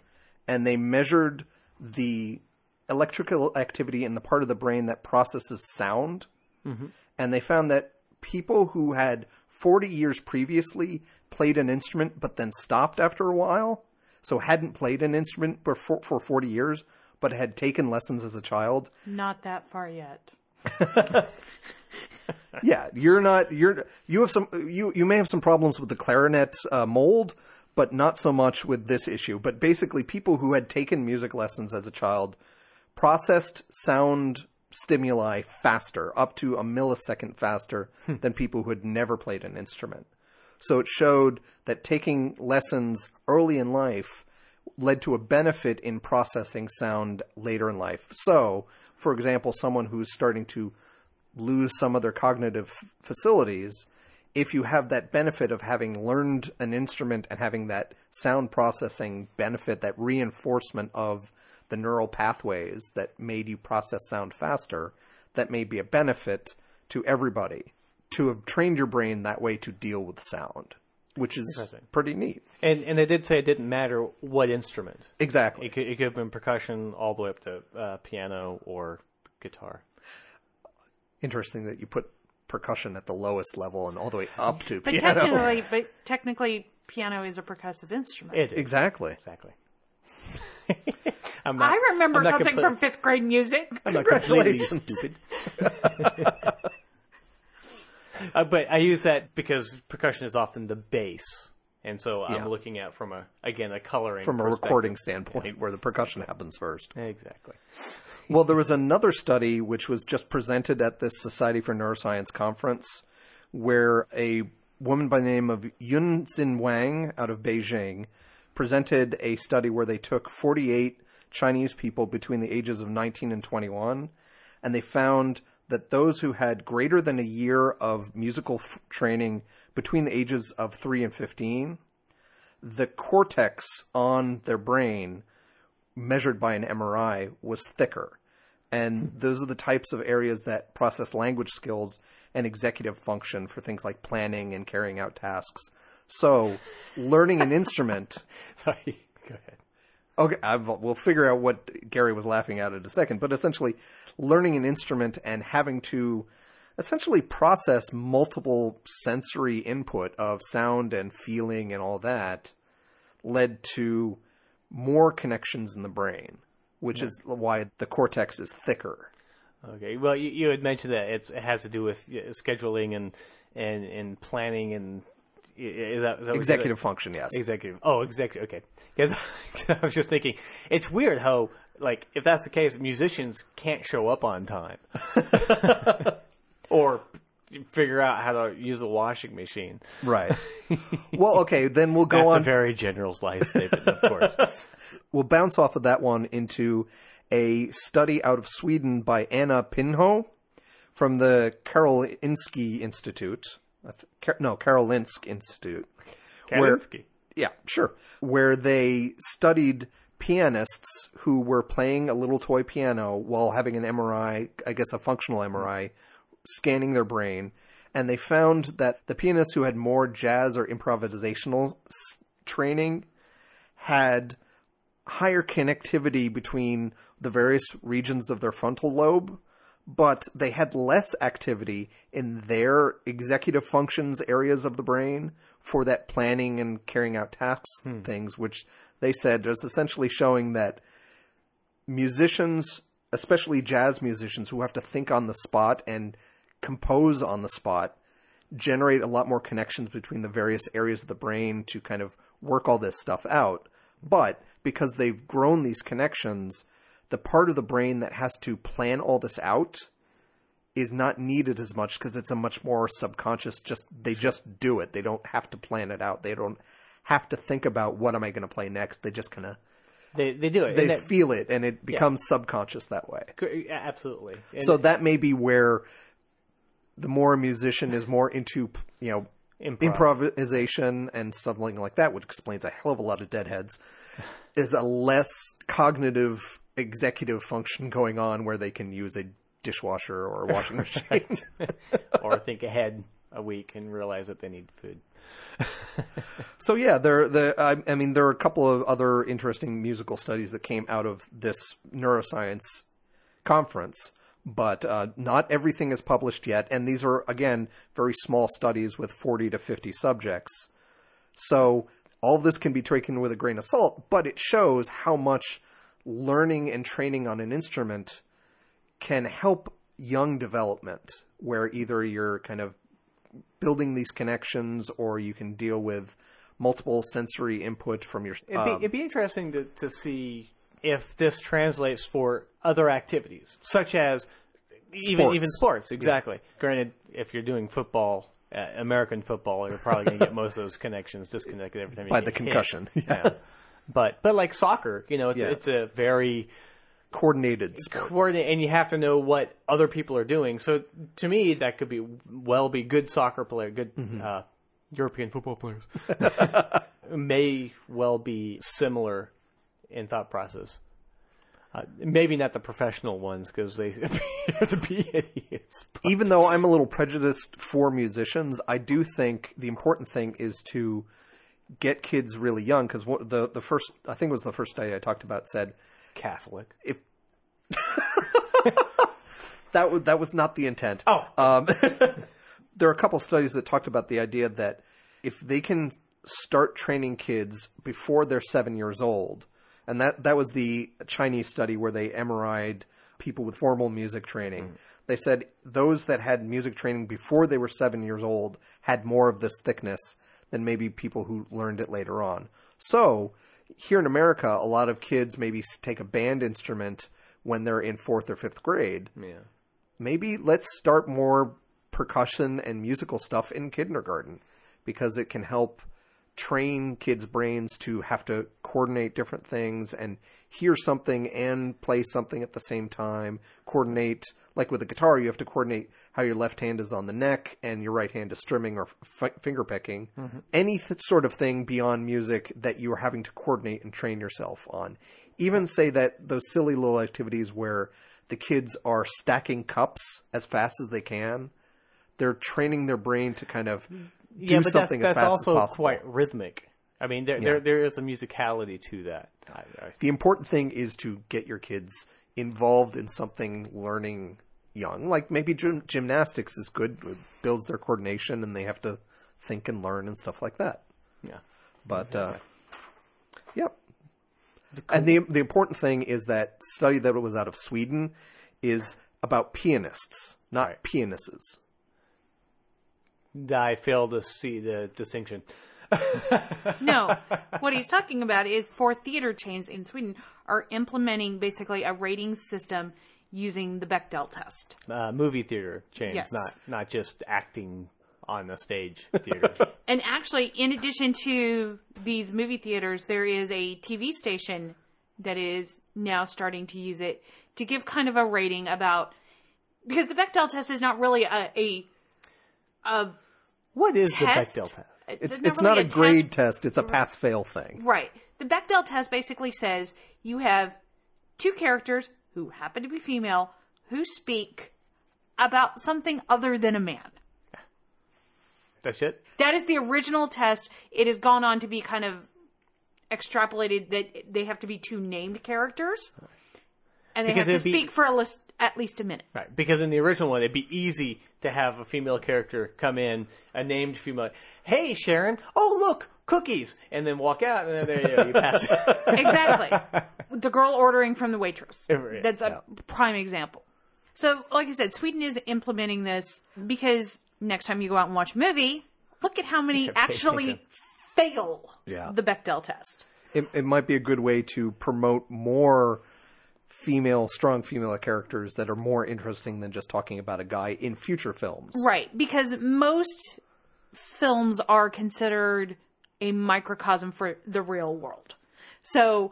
and they measured the electrical activity in the part of the brain that processes sound. And they found that people who had 40 years previously played an instrument but then stopped after a while, so hadn't played an instrument before, for 40 years but had taken lessons as a child, Not that far yet. yeah, you're not you're you have some you you may have some problems with the clarinet uh, mold, but not so much with this issue. But basically, people who had taken music lessons as a child processed sound stimuli faster, up to a millisecond faster hmm. than people who had never played an instrument. So it showed that taking lessons early in life led to a benefit in processing sound later in life. So, for example, someone who's starting to lose some of their cognitive f- facilities, if you have that benefit of having learned an instrument and having that sound processing benefit, that reinforcement of the neural pathways that made you process sound faster, that may be a benefit to everybody to have trained your brain that way to deal with sound, which is pretty neat. And and they did say it didn't matter what instrument. Exactly. It could, it could have been percussion all the way up to uh, piano or guitar. Interesting that you put percussion at the lowest level and all the way up to But piano. technically, but technically, piano is a percussive instrument. It is. Exactly. Exactly. I'm not, I remember I'm not something complete- from fifth grade music. I'm not completely stupid. uh, but I use that because percussion is often the bass, and so Yeah. I'm looking at from a again a coloring From a recording standpoint, where the percussion happens first. Exactly. Well, there was another study which was just presented at this Society for Neuroscience conference where a woman by the name of Yun Xin Wang out of Beijing presented a study where they took 48 Chinese people between the ages of 19 and 21 and they found that those who had greater than a year of musical f- training between the ages of 3 and 15 the cortex on their brain measured by an MRI was thicker. And those are the types of areas that process language skills and executive function for things like planning and carrying out tasks. So, learning an instrument. Sorry. Go ahead. Okay, I've, we'll figure out what Gary was laughing at in a second. But essentially, learning an instrument and having to essentially process multiple sensory input of sound and feeling and all that led to more connections in the brain, which is why the cortex is thicker. Okay. Well, you, you had mentioned that it's, it has to do with scheduling and and and planning and is that, is that what you said? Executive function, yes. Executive. Oh, executive. Okay. Because I was just thinking, it's weird how, like, if that's the case, musicians can't show up on time, or figure out how to use a washing machine. Right. well, okay, then we'll go That's on. a very generalized statement, of course. we'll bounce off of that one into a study out of Sweden by Anna Pinho from the Karolinski Institute. No, Karolinsk Institute. where- yeah, sure. Where they studied pianists who were playing a little toy piano while having an MRI, I guess a functional MRI, scanning their brain. And they found that the pianists who had more jazz or improvisational s- training had higher connectivity between the various regions of their frontal lobe, but they had less activity in their executive functions areas of the brain for that planning and carrying out tasks and hmm. things, which they said is essentially showing that musicians, especially jazz musicians who have to think on the spot and compose on the spot, generate a lot more connections between the various areas of the brain to kind of work all this stuff out. But because they've grown these connections, the part of the brain that has to plan all this out is not needed as much because it's a much more subconscious. Just they just do it. They don't have to plan it out. They don't have to think about what am I going to play next. They just kind of They they do it. they that- feel it, and it becomes subconscious that way. absolutely. And So that may be where the more a musician is more into you know Improv. improvisation and something like that, which explains a hell of a lot of deadheads, is a less cognitive executive function going on where they can use a dishwasher or a washing machine. or think ahead a week and realize that they need food. so yeah, there the I, I mean there are a couple of other interesting musical studies that came out of this neuroscience conference, but uh, not everything is published yet, and these are again very small studies with forty to fifty subjects. So all of this can be taken with a grain of salt, but it shows how much learning and training on an instrument can help young development, where either you're kind of building these connections or you can deal with multiple sensory input from your It'd be, um, it'd be interesting to, to see if this translates for other activities, such as even Sports. even sports. Exactly. Granted, if you're doing football, uh, American football, you're probably going to get most of those connections disconnected every time you by get the hit. concussion. Yeah. But but like soccer, you know, it's Yeah. it's a very coordinated sport. coordinate, and you have to know what other people are doing. So to me, that could be well be good soccer player, good Mm-hmm. uh, European football players may well be similar in thought process. Uh, maybe not the professional ones because they appear to be idiots. but- Even though I'm a little prejudiced for musicians, I do think the important thing is to get kids really young because the the first I think it was the first study I talked about said Catholic. if that was that was not the intent. Oh. Um, there are a couple studies that talked about the idea that if they can start training kids before they're seven years old, and that that was the Chinese study where they MRI'd people with formal music training. Mm-hmm. They said those that had music training before they were seven years old had more of this thickness than maybe people who learned it later on. So here in America, a lot of kids maybe take a band instrument when they're in fourth or fifth grade Yeah. maybe let's start more percussion and musical stuff in kindergarten because it can help train kids' brains to have to coordinate different things and hear something and play something at the same time. Coordinate, like with a guitar, you have to coordinate how your left hand is on the neck and your right hand is strumming or f- finger picking. Mm-hmm. Any th- sort of thing beyond music that you are having to coordinate and train yourself on. Even say that those silly little activities where the kids are stacking cups as fast as they can. They're training their brain to kind of mm-hmm. Do yeah, but that's, something that's as fast also as possible. quite rhythmic. I mean, there, there there is a musicality to that. I, I, the important thing is to get your kids involved in something learning young. Like maybe gym, gymnastics is good, it builds their coordination, and they have to think and learn and stuff like that. yeah. But uh, yep. And the the important thing is that study that was out of Sweden is about pianists, not Right. pianisses. I fail to see the distinction. No, what he's talking about is four theater chains in Sweden are implementing basically a rating system using the Bechdel test. Uh, movie theater chains, Yes. not not just acting on a stage theater. And actually, in addition to these movie theaters, there is a TV station that is now starting to use it to give kind of a rating about because the Bechdel test is not really a, a what is test. the Bechdel test? Uh, it's not it's really not a grade test. test; it's a pass fail thing. Right. The Bechdel test basically says you have two characters who happen to be female who speak about something other than a man. That's it. That is the original test. It has gone on to be kind of extrapolated that they have to be two named characters. And they Because have to it'd be- speak for a list, at least a minute. Right, because in the original one, it'd be easy to have a female character come in, a named female. Hey, Sharon! Oh, look, cookies, and then walk out, and then there you, go, you pass. exactly. the girl ordering from the waitress. That's a prime example. So, like I said, Sweden is implementing this because next time you go out and watch a movie, look at how many pay actually attention. fail Yeah. the Bechdel test. It, it might be a good way to promote more female, strong female characters that are more interesting than just talking about a guy in future films. Right, because most films are considered a microcosm for the real world. So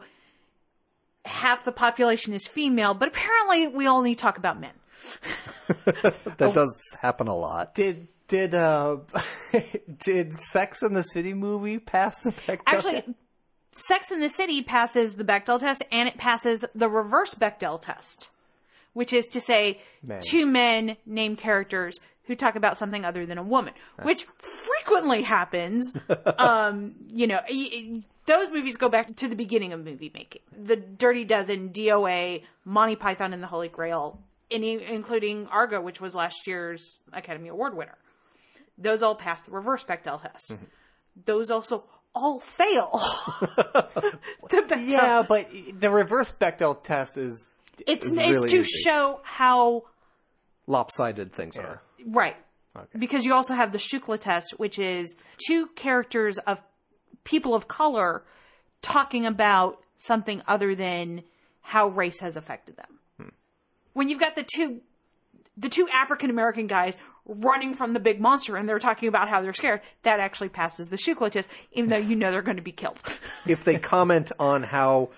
half the population is female, but apparently we only talk about men. That does happen a lot. Did did uh did Sex in the City movie pass the Bechdel Actually, test? Sex in the City passes the Bechdel test and it passes the reverse Bechdel test, which is to say Men. two men name characters who talk about something other than a woman, which frequently happens. um, you know, those movies go back to the beginning of movie making. The Dirty Dozen, DOA, Monty Python and the Holy Grail, and i- including Argo, which was last year's Academy Award winner. Those all pass the reverse Bechdel test. Those also all fail. Yeah, but the reverse Bechdel test is it's it's it's really to easy. show how Lopsided things are. right because you also have the Shukla test, which is two characters of people of color talking about something other than how race has affected them. Hmm. When you've got the two the two African American guys running from the big monster and they're talking about how they're scared, that actually passes the Shukla test, even though you know they're going to be killed. If they comment on how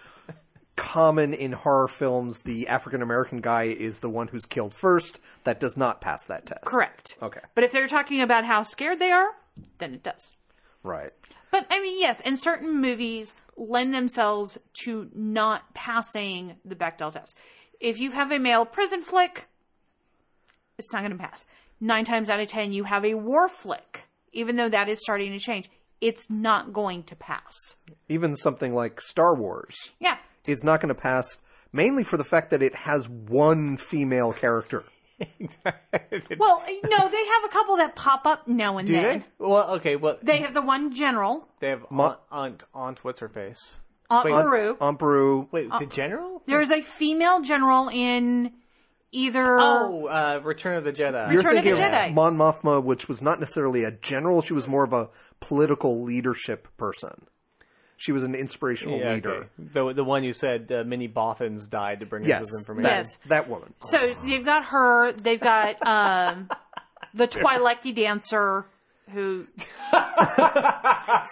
common in horror films the African American guy is the one who's killed first, that does not pass that test. Correct. Okay. But if they're talking about how scared they are, then it does. Right. But I mean, yes, and certain movies lend themselves to not passing the Bechdel test. If you have a male prison flick, it's not going to pass. Nine times out of ten, you have a war flick, even though that is starting to change. It's not going to pass. Even something like Star Wars Yeah. is not going to pass mainly for the fact that it has one female character. Well, no, they have a couple that pop up now and do then. they? Well, okay, well They have the one general, they have Ma- aunt, aunt aunt what's her face? Aunt Wait. Beru. Aunt Beru, Wait, the uh, general? There's a female general in either. Oh, uh, Return of the Jedi. You're Return of the thinking Jedi. Mon Mothma, which was not necessarily a general; she was more of a political leadership person. She was an inspirational Yeah, leader. okay. The the one you said uh, Minnie Bothans died to bring us Yes, this information. that, Yes. that woman. So they've got her. They've got um, the Twi'leki dancer who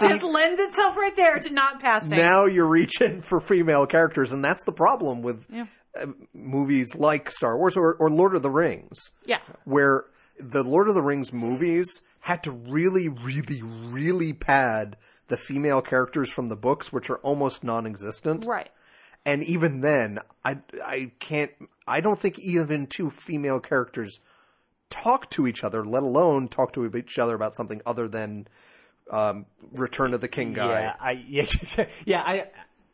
just lends itself right there to not passing. Now you're reaching for female characters, and that's the problem with movies like Star Wars or, or Lord of the Rings. yeah, where the Lord of the Rings movies had to really, really, really pad the female characters from the books, which are almost non-existent. right. And even then, I, I can't, I don't think even two female characters talk to each other, let alone talk to each other about something other than um, Return of the King guy. Yeah, I yeah, yeah I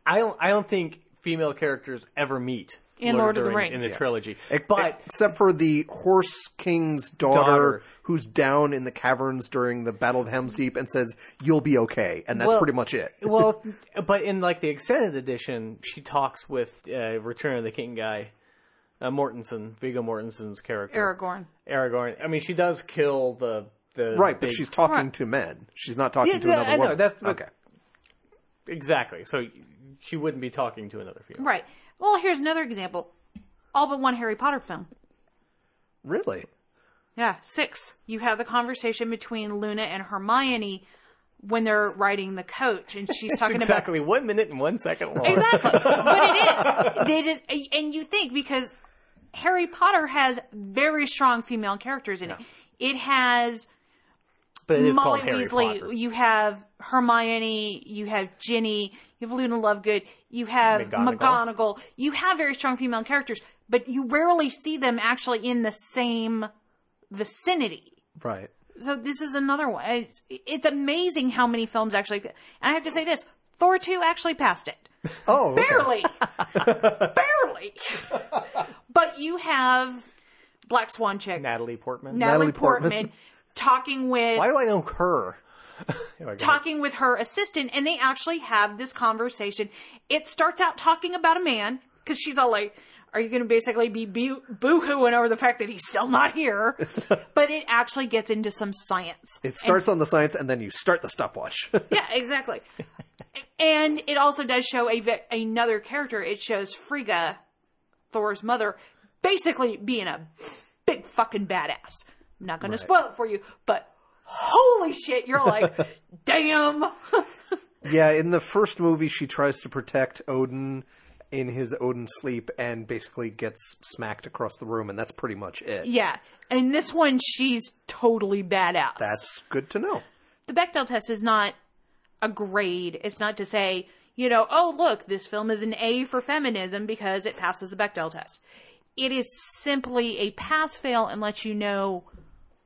I don't I don't think female characters ever meet In Lord of the Rings. in the trilogy. But except for the Horse King's daughter, Daughter. who's down in the caverns during the Battle of Helm's Deep and says, "You'll be okay," and that's Well- pretty much it. well, but in like the extended edition, she talks with uh, Return of the King guy, uh, Mortensen, Viggo Mortensen's character, Aragorn. Aragorn. I mean, she does kill the the Right, but big- she's talking Right. to men. She's not talking Yeah, to yeah, another I know, woman. that's what- okay. exactly. So she wouldn't be talking to another female. Right. Well, here's another example. All but one Harry Potter film. Really? Yeah, six. You have the conversation between Luna and Hermione when they're riding the coach, and she's talking about exactly one minute and one second long. Exactly. but it is. They did, and you think because Harry Potter has very strong female characters in it. It has But it is Molly called Harry Weasley. Potter. You have Hermione. You have Ginny. You have Luna Lovegood. You have McGonagall. McGonagall. You have very strong female characters, but you rarely see them actually in the same vicinity. Right. So this is another one. It's, it's amazing how many films actually. And I have to say this: Thor two actually passed it. Oh, okay. Barely. Barely. but you have Black Swan chick, Natalie Portman. Natalie, Natalie Portman. Talking with Why do I know her? Talking with her assistant, and they actually have this conversation. It starts out talking about a man because she's all like. Are you going to basically be boo hooing over the fact that he's still not here? but it actually gets into some science. It starts on the science, and then you start the stopwatch. Yeah, exactly. and it also does show a another character. It shows Frigga Thor's mother basically being a big fucking badass. I'm not going to spoil it for you, but holy shit, you're like, damn. Yeah, in the first movie, she tries to protect Odin in his Odin sleep and basically gets smacked across the room, and that's pretty much it. yeah. And this one, she's totally badass. That's good to know. the Bechdel test is not a grade. It's not to say, you know, oh, look, this film is an A for feminism because it passes the Bechdel test. It is simply a pass fail and lets you know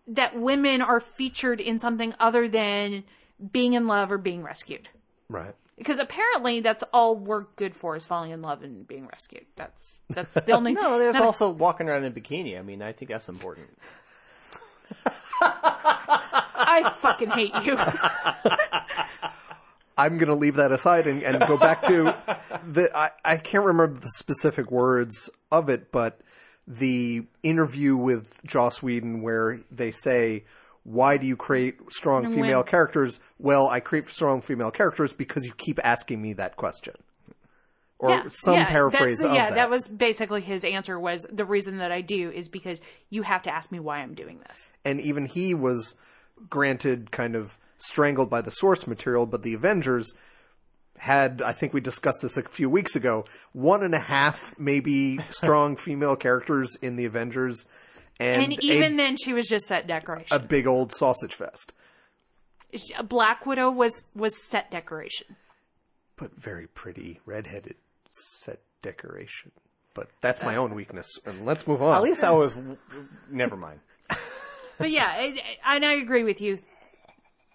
that women are featured in something other than being in love or being rescued. Right. Because apparently that's all we're good for is falling in love and being rescued. That's that's the only No, there's not- also walking around in a bikini. I mean, I think that's important. I fucking hate you. I'm going to leave that aside and, and go back to the. I, I can't remember the specific words of it, but the interview with Joss Whedon where they say, "Why do you create strong And female when- characters?" Well, I create strong female characters because you keep asking me that question, or Yeah, some yeah, paraphrase of yeah, that. that was basically his answer. Was the reason that I do is because you have to ask me why I'm doing this. and even he was granted kind of strangled by the source material, but the Avengers had, I think we discussed this a few weeks ago, one and a half maybe strong female characters in the Avengers, and, And even a, then, she was just set decoration. a big old sausage fest. She- Black Widow was was set decoration. But very pretty, redheaded set decoration. But that's my own weakness. And let's move on. At least I was. Never mind. But yeah, I, I- and I agree with you.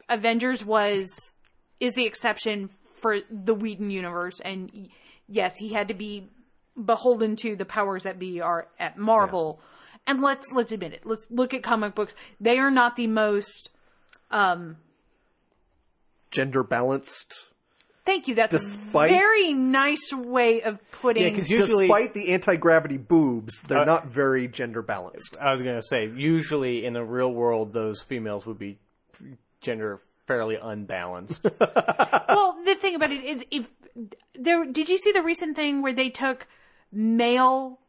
Avengers was is the exception for the Whedon universe, and yes, he had to be beholden to the powers that be are at Marvel. And let's let's admit it. Let's look at comic books. They are not the most. Gender balanced. Thank you. That's Despite- a very nice way of putting. Yeah, because usually Despite the anti gravity boobs, they're Uh, not very gender balanced. I was gonna say usually in the real world those females would be gender fairly unbalanced. Well, the thing about it is, if there, did you see the recent thing where they took male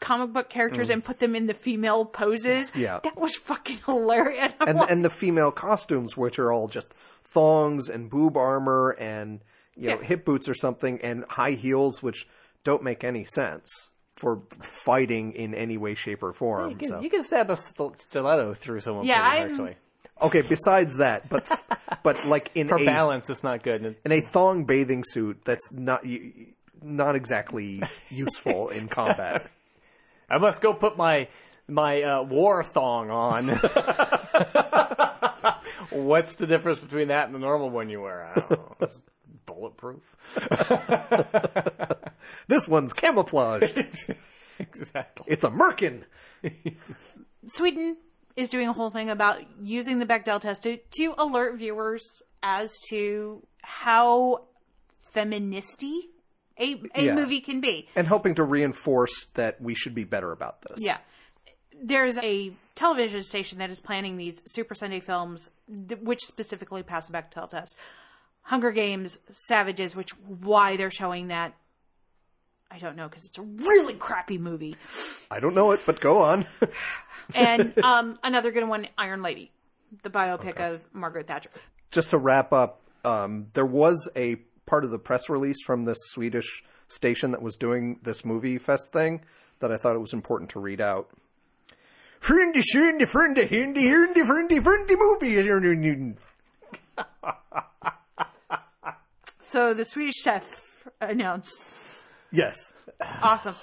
comic book characters and put them in the female poses? Mm. Yeah. that was fucking hilarious. I'm and like, and the female costumes, which are all just thongs and boob armor and you know Yeah. hip boots or something, and high heels, which don't make any sense for fighting in any way, shape, or form. you, can, so. you can stab a stiletto through someone. Yeah, pretty I'm- actually. Okay, besides that, but but like in For a balance, it's not good. In a thong bathing suit, that's not y- y- not exactly useful in combat. I must go put my my uh, war thong on. What's the difference between that and the normal one you wear? I don't know. It's bulletproof. This one's camouflaged. exactly. It's a merkin. Sweden is doing a whole thing about using the Bechdel test to, to alert viewers as to how feministy a, a Yeah. movie can be. And hoping to reinforce that we should be better about this. Yeah. There's a television station that is planning these Super Sunday films, which specifically pass the Bechdel test. Hunger Games, Savages, which why they're showing that, I don't know, because it's a really crappy movie. I don't know it, but go on. And um, another good one, Iron Lady, the biopic of Margaret Thatcher. just to wrap up, um, there was a part of the press release from this Swedish station that was doing this movie fest thing that I thought it was important to read out. Friendy, schönde, friende, hindi, hindi, friendy, friendy movie. So the Swedish chef announced, Yes. awesome.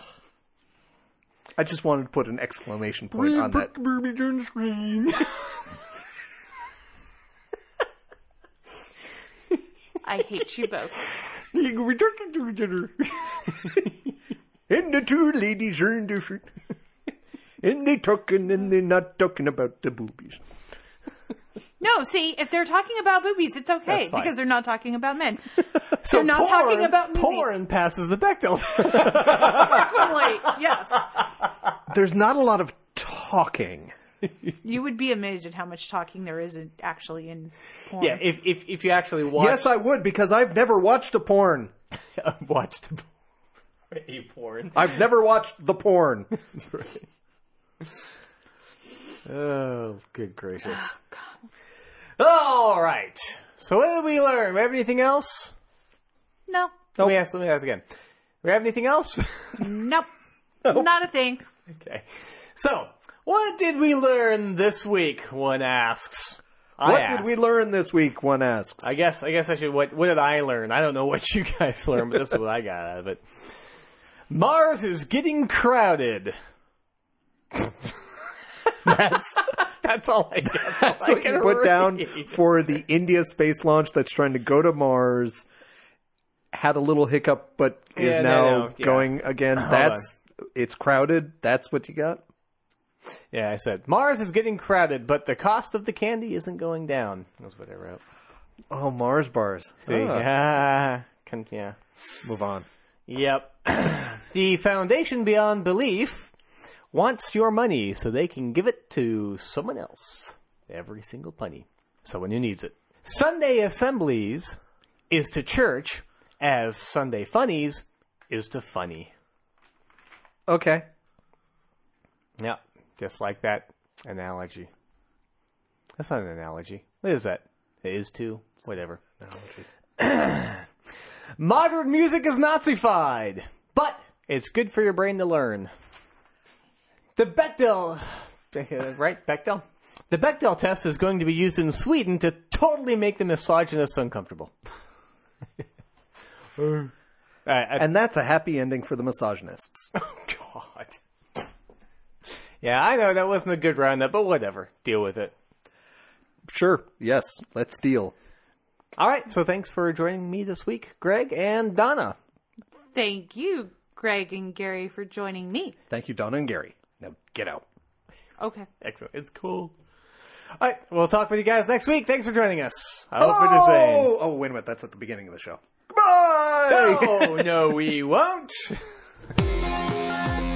I just wanted to put an exclamation point on that. I hate you both. and the two ladies are indifferent. and they talking and they're not talking about the boobies. No, see, if they're talking about boobies, it's okay That's fine. because they're not talking about men. So they're not porn, talking about movies. porn passes the Bechdel test. Definitely, yes. There's not a lot of talking. You would be amazed at how much talking there is in, actually in porn. yeah, if if if you actually watch Yes, I would because I've never watched a porn. I've watched A porn. I've never watched the porn. Oh, good gracious. Oh, All right. So what did we learn? We have anything else? No. Let me ask. Let me ask again. We have anything else? Nope. Not a thing. Okay. So what did we learn this week? One asks. I What did we learn this week? One asks. I guess. I guess I should. What What did I learn? I don't know what you guys learned, but this is what I got out of it. Mars is getting crowded. that's that's all I got. That's what you put down for the India space launch that's trying to go to Mars. Had a little hiccup, but is Yeah, now yeah. going again. That's it's crowded. That's what you got. Yeah, I said Mars is getting crowded, but the cost of the candy isn't going down. That's what I wrote. Oh, Mars bars. See, Ah, yeah, con- yeah, Move on. yep. the Foundation Beyond Belief wants your money so they can give it to someone else. Every single penny. Someone who needs it. Sunday assemblies is to church as Sunday funnies is to funny. Okay. Yeah, just like that analogy. That's not an analogy. What is that? It is too. Whatever. Modern music is Nazified, but it's good for your brain to learn. The Bechdel, right? Bechdel. The Bechdel test is going to be used in Sweden to totally make the misogynists uncomfortable. Uh, I- And that's a happy ending for the misogynists. God. Yeah, I know that wasn't a good roundup, but whatever. Deal with it. sure. Yes. Let's deal. All right, so thanks for joining me this week, Greg and Donna. Thank you, Greg and Gary, for joining me. Thank you, Donna and Gary. Now get out. Okay. Excellent. It's cool. All right, we'll talk with you guys next week. Thanks for joining us. I hope you're the same. Oh, oh, wait a minute. That's at the beginning of the show. Goodbye. Oh, no, we won't.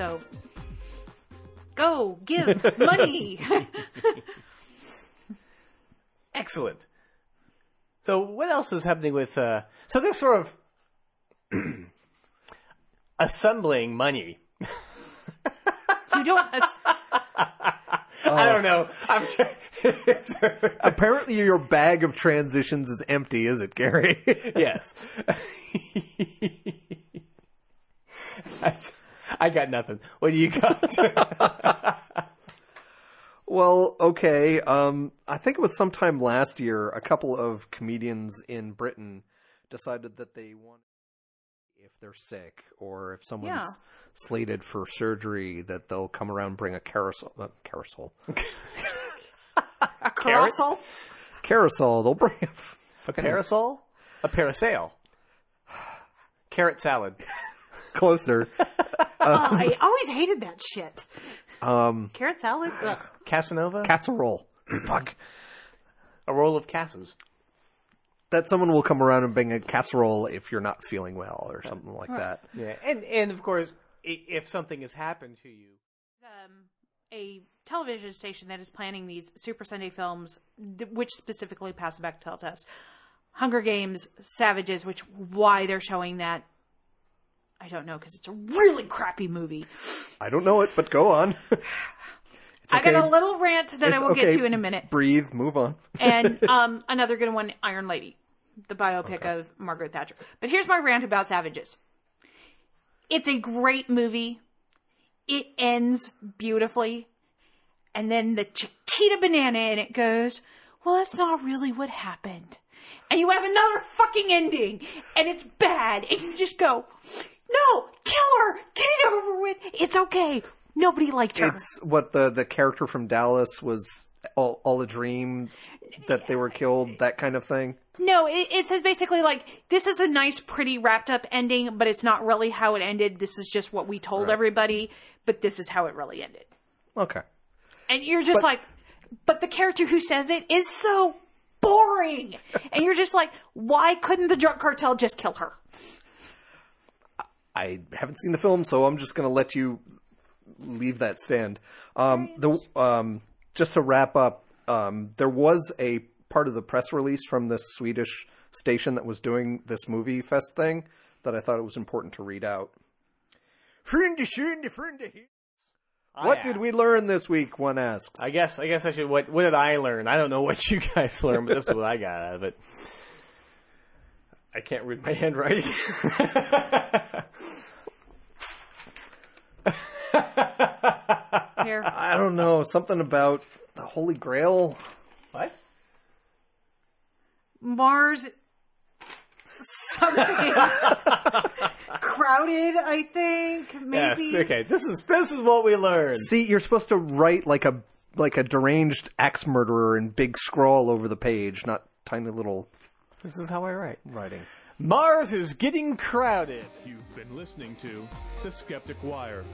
So go give money. Excellent. So, what else is happening with? Uh, so they're sort of assembling money. you don't. Ass- I don't know. I'm trying, Apparently, your bag of transitions is empty, is it, Gary? yes. I, I got nothing. What do you got? well, okay. Um, I think it was sometime last year. A couple of comedians in Britain decided that they want, if they're sick or if someone's Yeah. slated for surgery, that they'll come around and bring a carousel. Uh, carousel. a carousel. carousel. They'll bring. A parasol? A parasail? Carrot salad. Closer. Oh, I always hated that shit. Um, Carrot salad. Ugh. Casanova? Casserole. Fuck. a roll of casses. That someone will come around and bring a casserole if you're not feeling well or something like that. Yeah, and and of course, i- if something has happened to you, um, a television station that is planning these Super Sunday films, th- which specifically pass the Bechdel test. Hunger Games, Savages, which why they're showing that, I don't know, because it's a really crappy movie. I don't know it, but go on. It's I got a little rant that I It's will get to in a minute, Breathe. Move on. and um, another good one, Iron Lady, the biopic of Margaret Thatcher. But here's my rant about Savages. It's a great movie. It ends beautifully. And then the Chiquita banana in it goes, well, that's not really what happened. And you have another fucking ending. And it's bad. And you just go, no, kill her. Get it over with. It's okay. Nobody liked her. It's what the the character from Dallas was all, all a dream that they were killed, that kind of thing. No, it, it says basically like this is a nice, pretty wrapped up ending, but it's not really how it ended. This is just what we told everybody, but this is how it really ended. Okay. And you're just But- like, but the character who says it is so boring, and you're just like, why couldn't the drug cartel just kill her? I haven't seen the film, so I'm just going to let you leave that stand. Um, the um, just to wrap up, um, there was a part of the press release from this Swedish station that was doing this movie fest thing that I thought it was important to read out. Frinde, frinde, frinde. What did we learn this week? One asks. I guess I guess I should. What what did I learn? I don't know what you guys learned, but this is what I got out of it. I can't read my handwriting. Here, I don't know something about the Holy Grail. what? Mars. Something crowded, I think. Yes. Maybe. Okay. This is this is what we learned. See, you're supposed to write like a like a deranged axe murderer in big scrawl over the page, not tiny little This is how I write. writing. Mars is getting crowded. You've been listening to The Skeptic Wire.